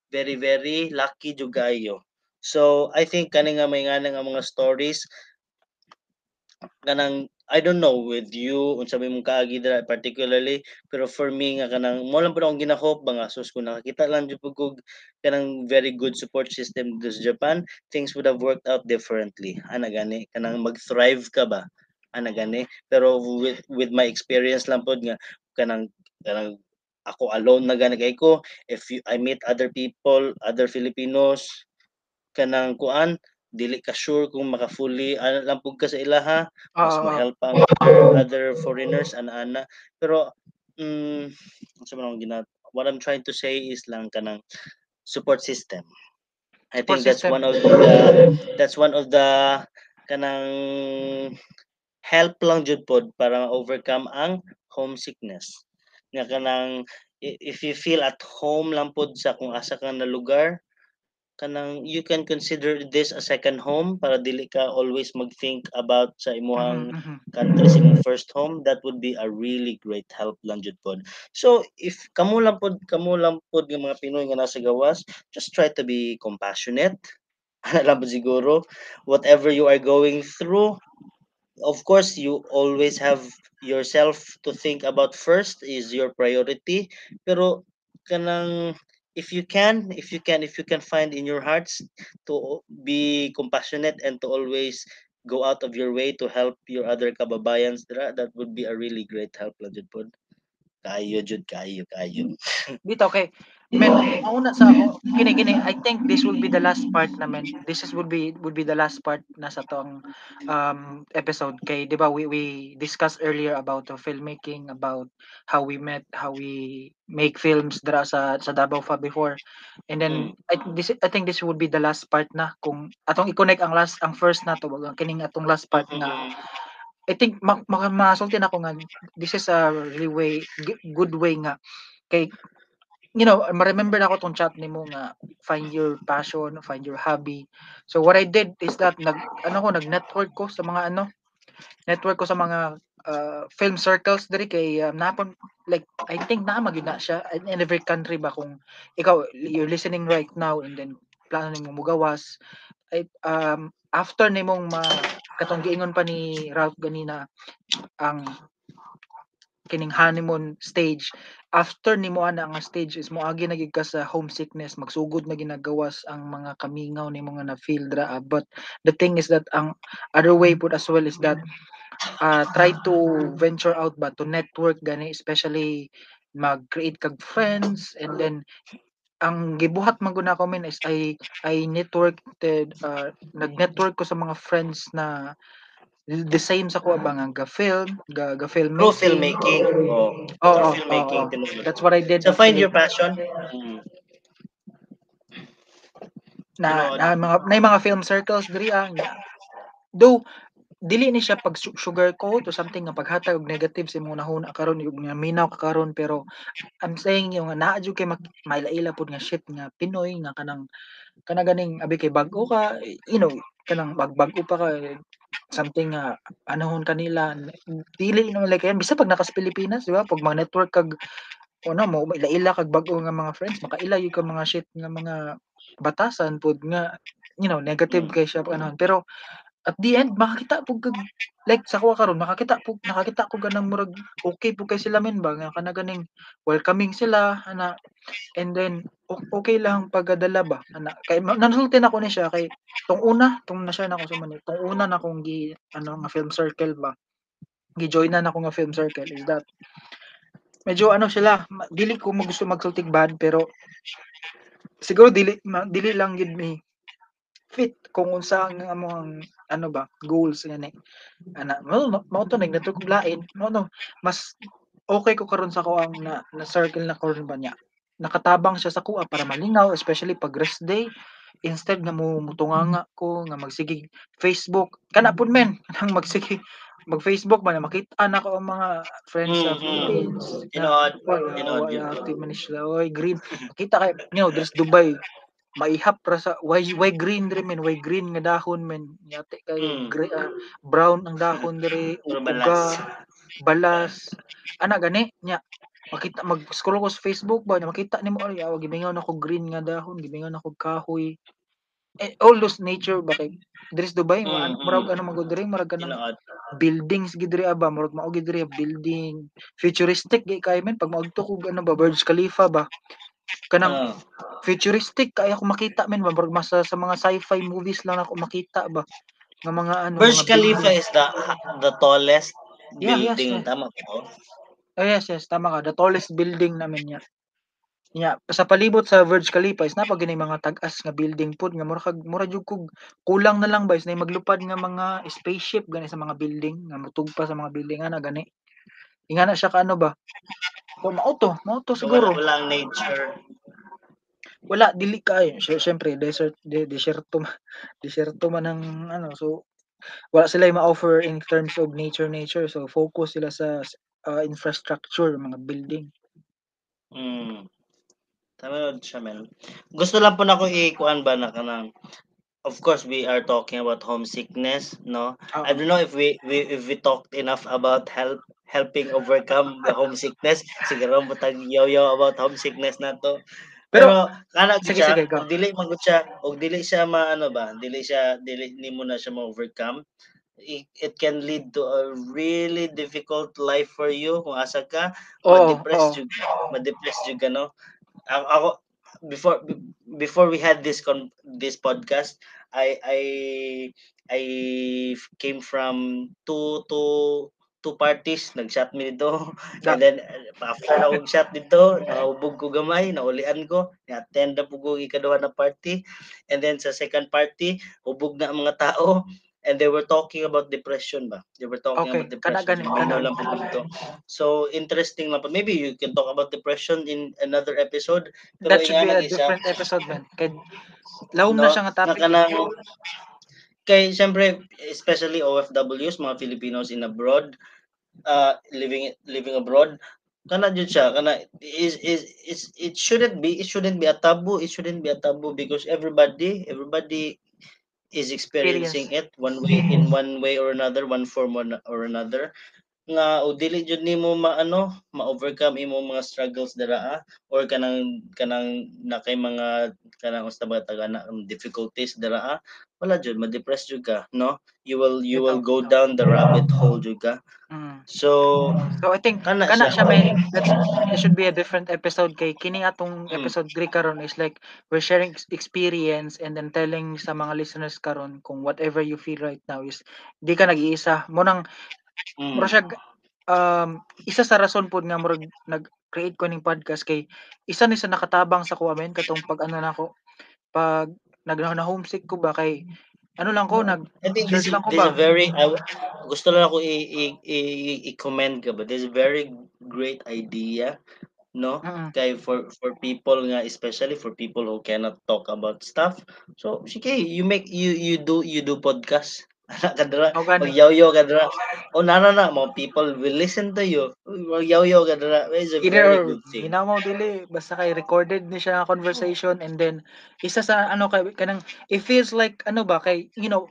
very very lucky jud kayo so I think kani nga may nga nga mga stories kanang I don't know with you unsa may mong kaagi dira particularly pero for me nga kanang mo lang pud akong ginahop ba nga sus kung nakakita lang jud kog kanang very good support system sa Japan things would have worked out differently. Ana gani kanang mag-thrive ka ba? Ana gani. Pero with with my experience lang pud nga kanang kanang ako alone na gani kay ko if you, I meet other people other Filipinos kanang kuan dili ka sure kung maka fully ano lang pud ka sa ilaha mas oo. ma-help ang other, other foreigners ana ana pero mm unsa man ang gina what I'm trying to say is lang kanang support system. I think that's system. one of the that's one of the kanang help lang jud pod para overcome ang homesickness. Nga kanang if you feel at home lang pod sa kung asa ka na lugar kanang you can consider this a second home para dili ka always mag-think about sa imuhang mhm. country sa imong first home that would be a really great help lang jud pod. So if kamo lang pod kamo lang pod nga mga Pinoy nga nasa gawas just try to be compassionate. Ana lang po siguro whatever you are going through of course you always have yourself to think about first is your priority. Pero kanang if you can if you can if you can find in your hearts to be compassionate and to always go out of your way to help your other kababayans that would be a really great help lang jud pod kayo jud kayo kayo Bitaw kay men mauna sa ako kini kini I think this will be the last part naman. This is would be would be the last part na sa tong um episode kay 'di ba we we discussed earlier about the filmmaking about how we met how we make films dra sa sa Davao fa before and then Mm. I this I think this would be the last part na kung atong i-connect ang last ang first na to wag kining atong last part nga Mm. I think ma ma masulti na ko nga this is a really way good way nga kay you know ma-remember ako tong chat nimo nga find your passion find your hobby. So what I did is that nag ano ko nag network ko sa mga ano network ko sa mga uh, film circles diri kay um, napon like I think na magid na siya in, every country ba kung ikaw you're listening right now and then plano nimo mugawas. Ay um after nimong ma katong giingon pa ni Ralph ganina ang kining honeymoon stage after nimo ana nga stage is moagi na gid ka sa homesickness magsugod na ginagawas ang mga kamingaw nimo nga na feel dra ah, but the thing is that ang other way pud as well is that uh, try to venture out ba to network gani especially mag-create kag friends and then ang gibuhat man gud nako min is I I networked uh, nag-network ko sa mga friends na the same sa kuha ba nga ga-film ga, ga through filmmaking filmmaking oh through oo, filmmaking oo. tinuod That's what I did so find your passion mm. Na, Tinuod. na mga na mga film circles diri ah. nga. Though dili ni siya pag su- sugarcoat o something nga paghatag og negative sa imong nahuna karon yung nga minaw ka karon pero I'm saying yung naa jud kay maila-ila pud nga shit nga Pinoy nga kanang kana ganing abi kay bag-o ka you know kanang magbag-o pa ka something nga anahon kanila dili naman like yan bisa pag nakas Pilipinas di ba pag mga network kag ano mo ila-ila kag bag-o nga mga friends makaila yung ka mga shit nga mga batasan pud nga you know negative Mm. kay siya anahon pero at the end makakita pug kag like sa karon makakita pug nakakita ko ganang murag okay pug kay sila men ba? Nga kana ganing welcoming sila ana. And then okay lang pagdala ba? Ana. Kay nasulti na ko ni siya kay tong una tong na siya na ko sa mani tong una na kong gi ano nga film circle ba? Gi-join na ako nga film circle is that? Medyo ano sila dili ko gusto magsultig bad pero siguro dili ma, dili lang gid mi fit kung unsa ang among ano ba goals ngani ana mao no- mao to nagnato kog lain mao no mas okay ko karon sa ko ang na, na circle na karon ba niya. Nakatabang siya sa kuha para malinaw especially pag rest day. Instead nga mo mutunganga ko nga magsige Facebook. Kana pud men nang magsige mag Facebook ba na makita na ko ang mga friends sa. Philippines. Yun. wala active man ni sila. Oy green. Kita kay you know there's Dubai maihap ra sa why why green diri men why green nga dahon men yate kay Mm. gre- ah, brown ang dahon Pero uga balas. ana gani nya makita mag scroll ko sa Facebook ba nya makita nimo ay aw gimingaw na ko green nga dahon gimingaw na ko kahoy eh, all those nature ba kay diri sa Dubai mo Mm, murag mm. ano magod diri murag Tinood. buildings gid diri aba murag mao gid diri building futuristic gay kay men pag maadto ko ano ba Burj Khalifa ba kanang Ah. Futuristic kaya ako makita men ba mas sa, sa mga sci-fi movies lang ako makita ba nga mga ano Burj mga Khalifa building. is the the tallest Yeah, yes, building, yeah. tama ko? Oh, yes, yes, tama ka. The tallest building namin yan. Yeah, sa palibot sa Burj Khalifa is napag gini mga tag-as nga building pod nga mura kag mura jud kog kulang na lang ba is na maglupad nga mga spaceship gani sa mga building nga mutugpa sa mga building ana gani. Ingana siya ka ano ba? O mao to, mao to So, siguro. wala, walang nature. Wala dili kay syempre desert de, desierto ma- desierto man ang ano so wala sila ma-offer in terms of nature nature so focus sila sa uh, infrastructure mga building. Mm. Tama siya, man. Gusto lang po na ko ikuan ba na kanang of course we are talking about homesickness no Oo. i don't know if we, we if we talked enough about help helping overcome the homesickness siguro mo tag yaw about homesickness na to Pero- pero kana Sige, siya sige, go. og dili man siya og dili siya maano ba dili siya dili nimo na siya ma-overcome it, it can lead to a really difficult life for you kung asa ka Oo, ma-depress oo. jud ma-depress jud ka no ako, ako before before we had this con this podcast I I I came from two two two parties nag-shot mi dito and then after na kong shot dito naubog ko gamay naulian ko. Na-attend na po ko ikaduha na party. And then sa second party hubog na ang mga tao. And they were talking about depression ba? They were talking Okay, about depression. kana. lang po dito so interesting lang po maybe you can talk about depression in another episode. Pero That should be a ni siya. different episode man. Kay lahom No, na siya nga topic. kanang- kay syempre especially OFWs mga Filipinos in abroad uh living living abroad kana jud siya kana is is is it shouldn't be it shouldn't be a taboo it shouldn't be a taboo because everybody everybody is experiencing it one way in one way or another one form or, or another nga o dili jud nimo maano ma-overcome imo mga struggles dira ah, or kanang kanang na kay mga kanang usta ba tagana um, difficulties dira ah, wala jud ma-depress jud ka no you will you will go down the rabbit hole jud ka Mm. so So I think Kana kana siya. siya may it should be a different episode kay kini atong Mm. episode 3 karon is like we're sharing ex- experience and then telling sa mga listeners karon kung whatever you feel right now is di ka nag-iisa mo nang mm, mura siya um isa sa rason pod nga murag nag-create ko ning podcast kay isa ni sa nakatabang sa ko amen katong pag ano nako pag nag na homesick ko ba kay ano lang ko nag I think this is, lang ko this is ba very I, gusto lang ako i- i- i- i-commend ka but this is a very great idea no? Mm. kay for for people nga especially for people who cannot talk about stuff. So sige you make you you do you do podcast Ana ka dira O gani. magyaw-yaw ka dira oh na na na mga people will listen to you. Magyaw-yaw ka dira it's a very good thing. hinamaw dili basta kay recorded ni siya conversation and then isa sa ano kay kanang it feels like ano ba kay you know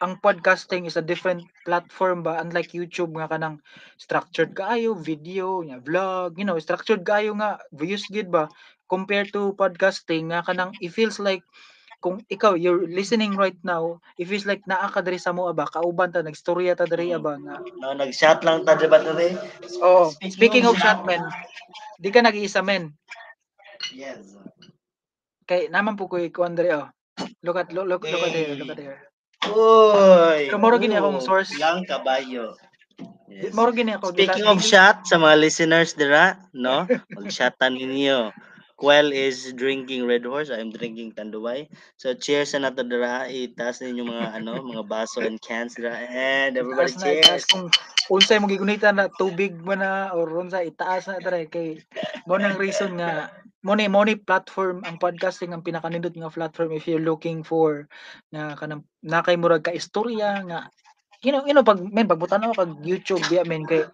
ang podcasting is a different platform ba unlike YouTube nga kanang structured kaayo video nya vlog you know structured kaayo nga views gid ba compared to podcasting nga kanang it feels like kung ikaw you're listening right now, if it's like naa ka diri sa mo ba, kauban ta nagstorya ta diri Mm. ba nga. No, nag-shot lang ta diba dere? Oo. Speaking Speaking of of shot men, di ka nag-iisa men. Yes. Kay naman po ko ikuan diri oh. Look at look look, look at here, look at Hey. here. Uy! Pero moro gini akong source. Yang kabayo. Yes. Moro gini ako Speaking of shot sa mga listeners dira, no? Mag-shotan ninyo. Quell is drinking Red Horse, I'm drinking Tanduay. So cheers na nato dira, itaas ninyo mga ano, mga baso and cans dira. And everybody itaas na cheers. kung unsay mo gigunitan na tubig mo na or unsa itaas na dere kay mo nang reason nga mo ni mo ni platform ang podcasting ang pinakanindot nga platform if you're looking for nga kanang nakay murag ka istorya nga you know, you know pag men pagbutan ako kag YouTube biya men kay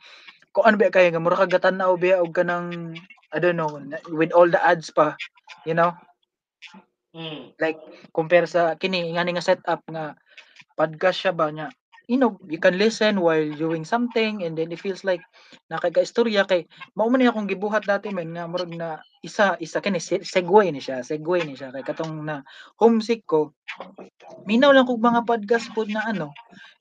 kung ano ba kay nga mura kag gatan-aw biya og kanang I don't know with all the ads pa you know Mm. like compare sa kini nga nga setup nga podcast siya ba nya you know you can listen while doing something and then it feels like nakaka-istorya. Kay mao man akong gibuhat dati men nga murag na isa isa kini se- segue ni siya segue ni siya. Kay katong na homesick ko minaw lang kog mga podcast pod na ano.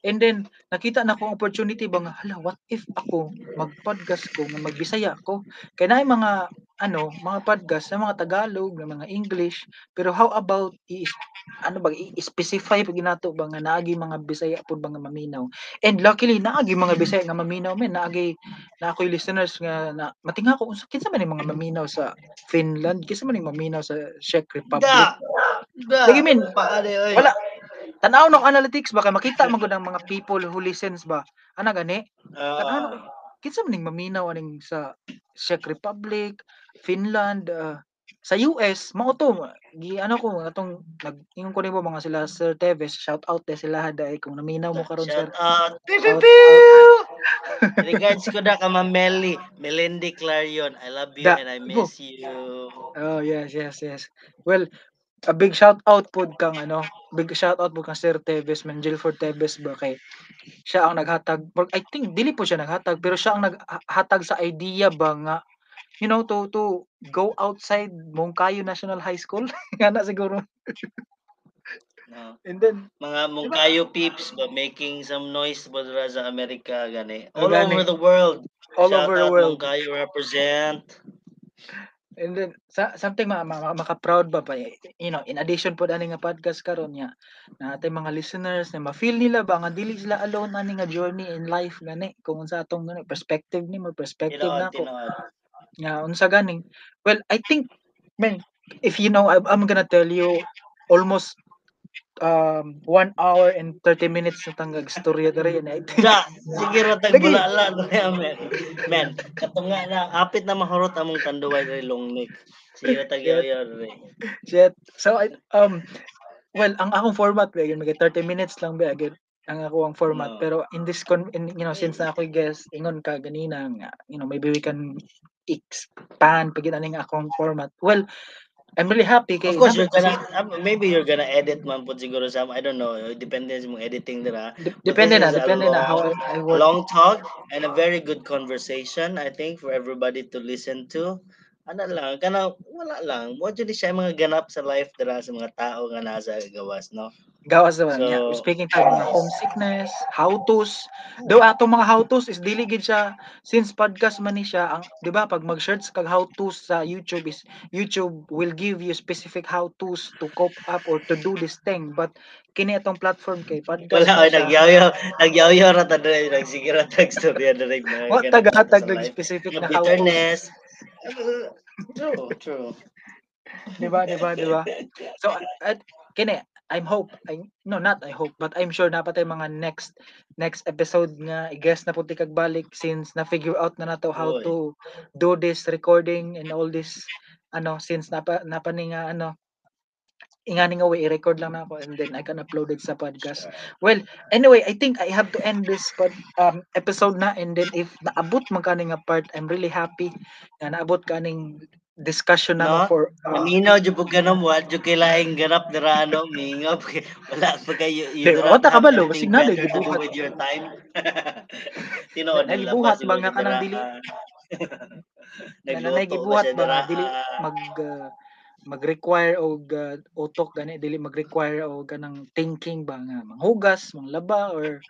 And then nakita na ko opportunity ba nga hala what if ako mag-podcast ko nga magbisaya ko kay naay mga ano mga podcast sa mga Tagalog na mga English pero how about i ano ba i-specify pag inato ba nga naagi mga Bisaya pud ba nga maminaw and luckily naagi mga Bisaya nga maminaw men naagi na ako'y listeners nga na matinga ko unsa kinsa man mga maminaw sa Finland kinsa man maminaw sa Czech Republic Da! Da! Sige, oy? wala tanaw ng analytics baka makita man gud ang mga people who listens ba ana gani Oo. ano, kinsa man ning maminaw aning sa Czech Republic, Finland, ah, sa US, mao to gi ano ko atong nag ingon ko nimo mga sila Sir Teves, shout out de sila dai kung naminaw mo karon sir. Out. Pew, pew, pew! Regards ko na ka Ma'am Melly. Melendi Clarion. I love you Da- and I miss you. Oh, yes, yes, yes. Well, a big shout out pod kang ano, big shout out pod kang Sir Teves, man Gilford Teves ba kay siya ang naghatag I think dili po siya naghatag pero siya ang naghatag sa idea ba nga you know to to go outside Mongkayo National High School nga na siguro No. and then Mga Mungkayo peeps ba making some noise ba sa Amerika gani. All gani. over the world. all Shout over the world Mungkayo represent. And then sa, something ma, ma, maka-proud ba pa eh, you know in addition po ani nga podcast karon nya na atay mga listeners na ma-feel nila ba nga dili sila alone ani nga journey in life gani kung unsa atong gani perspective ni mo perspective na tinood. nga unsa ganing well i think man if you know I'm, I'm gonna tell you almost um one hour and 30 minutes na tanggag storya dere and I think Da, sige ra tag Lagi. bulala na men. Men, katunga na apit na mahurot among tanduay diri long neck. Sige ra tag diri. shit so I, um well ang akong format ba yun mga 30 minutes lang ba again ang ako ang format No. pero in this con in, you know since na ako guess ingon ka ganina nga you know maybe we can expand nga akong format well I'm really happy kay Of course, you're gonna, maybe you're gonna edit man po siguro sa, I don't know, depende sa mong editing. Dep- But depende na depende na how I, long- work long talk and a very good conversation, I think, for everybody to listen to. Ano lang, kana wala lang. Mo jud siya mga ganap sa life dira sa mga tao nga nasa gawas, no? Gawas naman niya. So, Speaking tayo mga homesickness, how-tos. Do atong mga how-tos is dili gid siya since podcast man ni siya ang 'di ba pag mag-search kag how-tos sa YouTube is YouTube will give you specific how-tos to cope up or to do this thing but kini atong platform kay podcast Wala, ay, siya. nagyaw-yaw, nagyaw-yaw ra ta diri, nagsige ra tag storya diri mga Wa ng life. specific na how-tos. bitterness. True, true. 'Di ba 'di ba 'di ba? So at kini I'm hope I no not I hope but I'm sure napatay mga next next episode nga i-guess na puti kag balik since na figure out na nato how Oy. to do this recording and all this ano since napa napa ni nga ano ingani nga way i-record lang na ako and then I can upload it sa podcast. Well, anyway, I think I have to end this pod, um, episode na and then if naabot man kani nga part, I'm really happy na naabot kaning discussion na No? for uh, Naminaw jud pug ganom wa jud kay laing ganap dira ano mingap wala pa kayo you Di, do wata not ka balo, anything signal, gibuhat. with your time. Tinood Nay, nila gibuhat ba nga kanang dira, dili- na Nagluto ba gibuhat ba dira, dili? Mag uh, mag-require og uh, utok gani dili mag-require og kanang thinking ba nga? Manghugas, manglaba or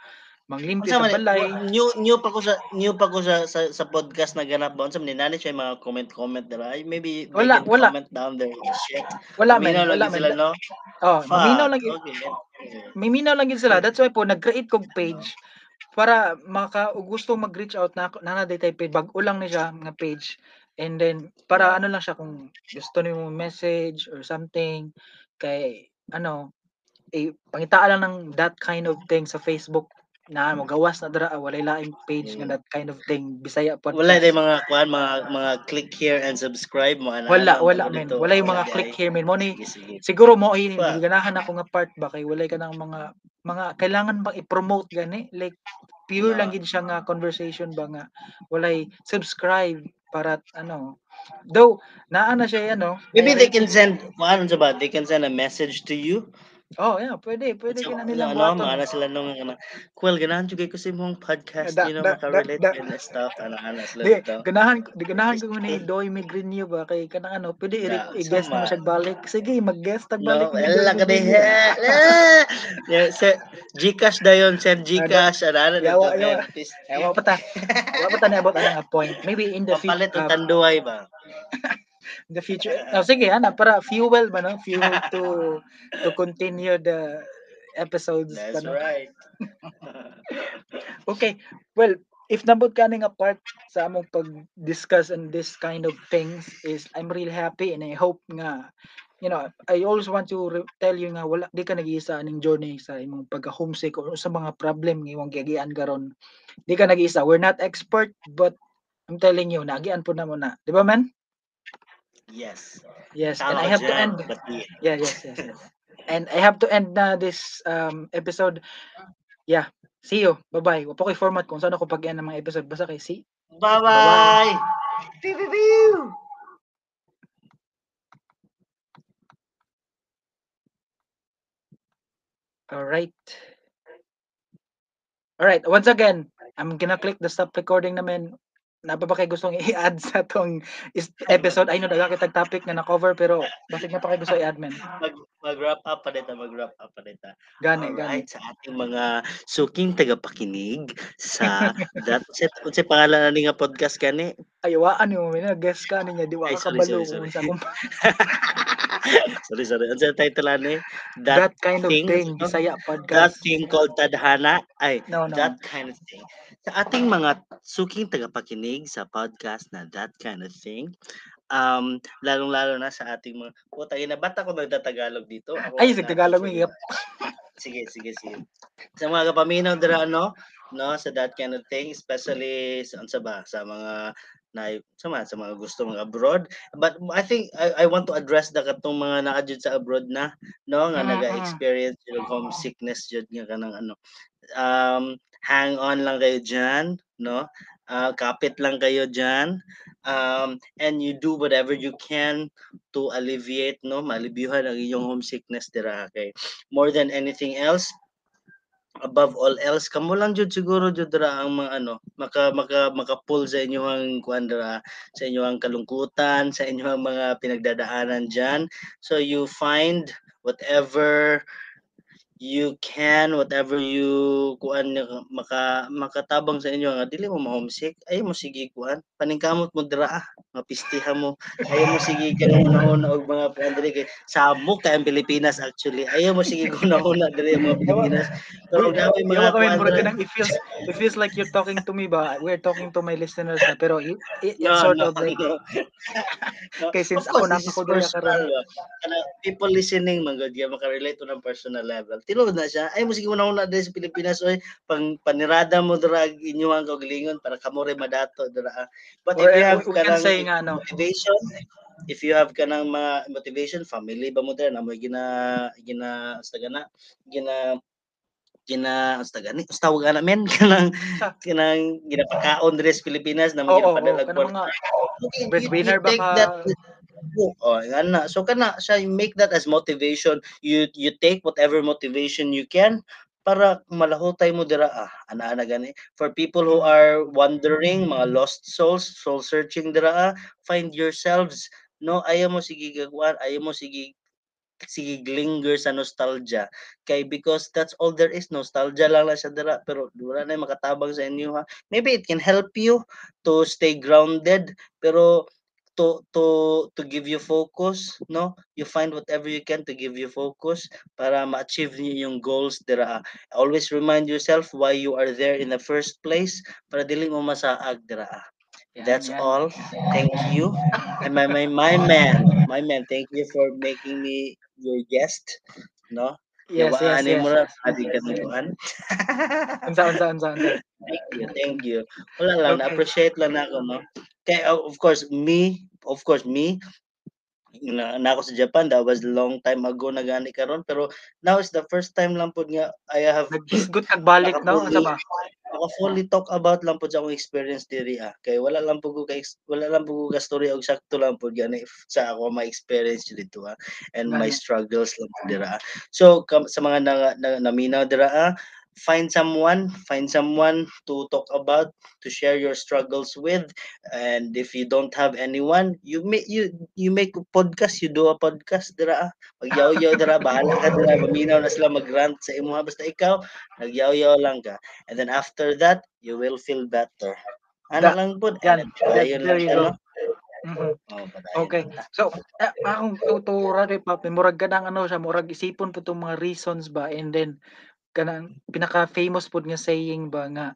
manglimpyo sa balay. new new pa ko sa new pa ko sa sa, sa podcast na ganap ba unsa man ni nani siya mga comment comment dira ay maybe they Wala, can wala. comment down there shit Wala man, wala man. sila no Oh, maminaw Fuck. lang gyud- okay Miminaw lang gid sila. That's why po nag-create kog page para maka gusto mag-reach out na na na type page bag-o lang ni siya nga page. And then para ano lang siya kung gusto nimo message or something kay ano eh pangitaan lang ng that kind of thing sa Facebook na mo gawas na dira ah, walay laing page nga that kind of thing. Bisaya podcast. wala day mga kuan mga mga click here and subscribe mo ana wala wala men. wala yung mga click here men. Mo ni siguro mo ini Wa. ganahan ako nga part ba? Kay walay ka ng mga mga kailangan bang i-promote gani? Like pure lang Yeah. gid siya nga conversation ba nga walay subscribe para ano? Though naa na siya ano? Maybe may they can send ano sa ba? They can send a message to you oh yeah pwede pwede So, ka na ano, ano, buhaton maana sila nung ano, Kuwel, ganahan jugay ko sa imong podcast, Da- you know, da- da- makarelate da- and stuff, ano, ano, sila di dito. ganahan di ganahan ko ni Doy Migrinio ba kay kanang ano pwede Yeah, i- i-guest mo siya balik sige mag-guest tag balik No, ni wala Doy ka din. Migrinio. Yeah, sa Gcash dayon, send Gcash, ano, ano, Yawa, dito, yawa. Please. Ewa pa ta. Ewa pa ta na about ang point. Maybe in the future. ang tanduay ba? The future. Oh, sige, ana para fuel ba no? Fuel to to continue the episodes. That's ano? right. Okay. Well, if nabot ka nga part sa among pag-discuss on this kind of things is I'm really happy and I hope nga you know, I always want to re- tell you nga wala di ka nag-iisa aning journey sa imong pagka-homesick or sa mga problem nga imong giagian karon. Di ka nag-iisa. We're not expert but I'm telling you, nagian po na mo na. Di ba, man? Yes. Yes, and Tama I ka have to end. but yeah. Yes, yes, yes. And I have to end na this um episode. Yeah. See you. Bye-bye. Wa pa ko'y format kung saan ako pag-end ng mga episode. Basta kay see. Bye-bye! Pew! All right. All right. Once again, I'm gonna click the stop recording namin. Napa ba kayo gustong i-add sa tong is- episode? I know kitag topic na na-cover pero basig na pa kayo gusto i-add man. Mag, mag-wrap up pa dito, mag-wrap up pa dito. Gani, gani. Alright, sa ating mga suking tagapakinig sa that set unsa pangalan na ni nga podcast kani? Ayawaan mo man guess ka niya di wa Ay, ka sorry, kabalo sorry, kung sorry. sa kung sorry, sorry. Unsa ang title ani? that, That, kind of thing, thing, no? Bisaya that podcast. thing called tadhana. Ay, No, no. that kind of thing. Sa ating mga suking tagapakinig sa podcast na that kind of thing, um, lalong-lalo na sa ating mga, puta, ina, ba't ako nagtatagalog dito? Ako, Ay, na- sa Tagalog mo, sorry. yep. Sige, sige, sige. Sa mga kapaminaw dira no, no, sa that kind of thing, especially sa sa ba, sa mga na sa mga, sa mga gusto mga abroad. But I think I, I want to address the katong mga naa jud sa abroad na, no, nga Mm, mm. naga-experience yung homesickness jud nga kanang ano. Um, hang on lang kayo diyan, no? Ah, kapit lang kayo diyan. Um, and you do whatever you can to alleviate, no, malibyuhan ang inyong homesickness dira kay more than anything else above all else. Kamo lang jud siguro jud dira ang mga ano maka maka maka-pull sa inyong kuan dira sa inyong kalungkutan sa inyong mga pinagdadaanan diyan so you find whatever you can whatever you kuan maka makatabang sa inyo nga dili mo ma-homesick ay mo sige kuan paningkamot mo dira ah mapistihan mo ayaw mo sige kanang una og mga kuan diri kay samok kay ang Pilipinas actually ayaw mo sige una-una diri mga Pilipinas pero gamay mga kuan dira. it feels it feels like you're talking to me ba? We're talking to my listeners na pero it, it, it's No, sort no, of like no. Okay, since of ako course, this is nakakuduya ka personal, rin. ba? Kana, people listening man gud ya makarelate to ng personal level tinuod na siya. Ay mo sige una-una diri sa Pilipinas oy. Pang panirada mo dira inyo ang kaugalingon para kamo rin madato dira but or if you uh, have we kanang say nga no. motivation if you have kanang mga motivation family ba mo dira na mo gina gina sa gana gina gina sa gani sa tawag ana men kanang kanang ginapakaon diri sa Pilipinas na mga Okay, you- breadwinner you ba take ka? that Oh, ana. So kana siya you make that as motivation. You you take whatever motivation you can para malahutay mo dira ah ana ana gani for people who are wandering mga lost souls soul searching dira ah find yourselves no ayaw mo sige gagwan ayaw mo sige sige linger sa nostalgia. Kay because that's all there is nostalgia lang na siya dira pero wala na makatabang sa inyo ha? Maybe it can help you to stay grounded pero to to to give you focus no? You find whatever you can to give you focus para ma-achieve niyo yung goals dira always remind yourself why you are there in the first place para dili mo masaag dira that's all thank you and my my my man my man thank you for making me your guest no Yes, yes, yes. mo yes, ka yes, yes. Unsa, unsa, unsa, unsa. thank you thank you wala lang Okay. na-appreciate lang ako no kay oh, of course me of course me na, na ako sa Japan that was long time ago na gani karon pero now is the first time lang pud nga I have Naghisgot kag balik, no? Unsa ba? Ako fully talk about lang po sa akong experience diri ah kay wala lang po ko kay wala lang po ko ka story og sakto lang po gani sa ako my experience dito ah and my struggles lang po dira so kam, sa mga na, na, naminaw dira ah find someone find someone to talk about to share your struggles with. And if you don't have anyone you make you you make a podcast you do a podcast dira. Magyaw-yaw dira bahala ka dira maminaw na sila mag-rant sa imo basta ikaw nagyaw-yaw lang ka. And then after that you will feel better. Ano That- lang po yan. There lang oh, padayon Okay. So, ah, akong tutura rin pa, murag kanang ano siya, murag isipon po itong mga reasons ba, and then, kanang pinaka-famous po nga saying ba nga,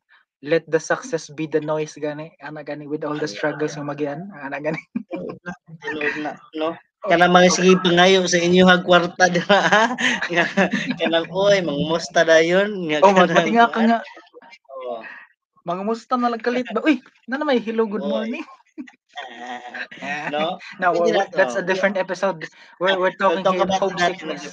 let the success be the noise gani, ana gani, with all the struggles nga magyan, ana gani. Na no? Kana mga sige pangayo sa inyo hag kwarta dira ha nga kanang oy mangumusta dayon nga Oh, magpati nga ka nga, Oo. mga musta na lang kalit ba, uy, na may hello, good morning. no No, Pwede na that's a different episode. We're, we're talking We'll talk here homesickness.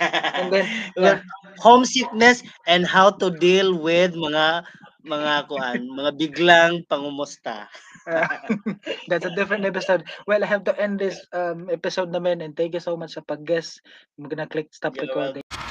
And then, Well, homesickness and how to deal with mga mga kuan, mga biglang pangumusta. That's a different episode. Well, I have to end this um, episode naman and thank you so much sa pag-guest. I'm gonna click stop You're recording. welcome.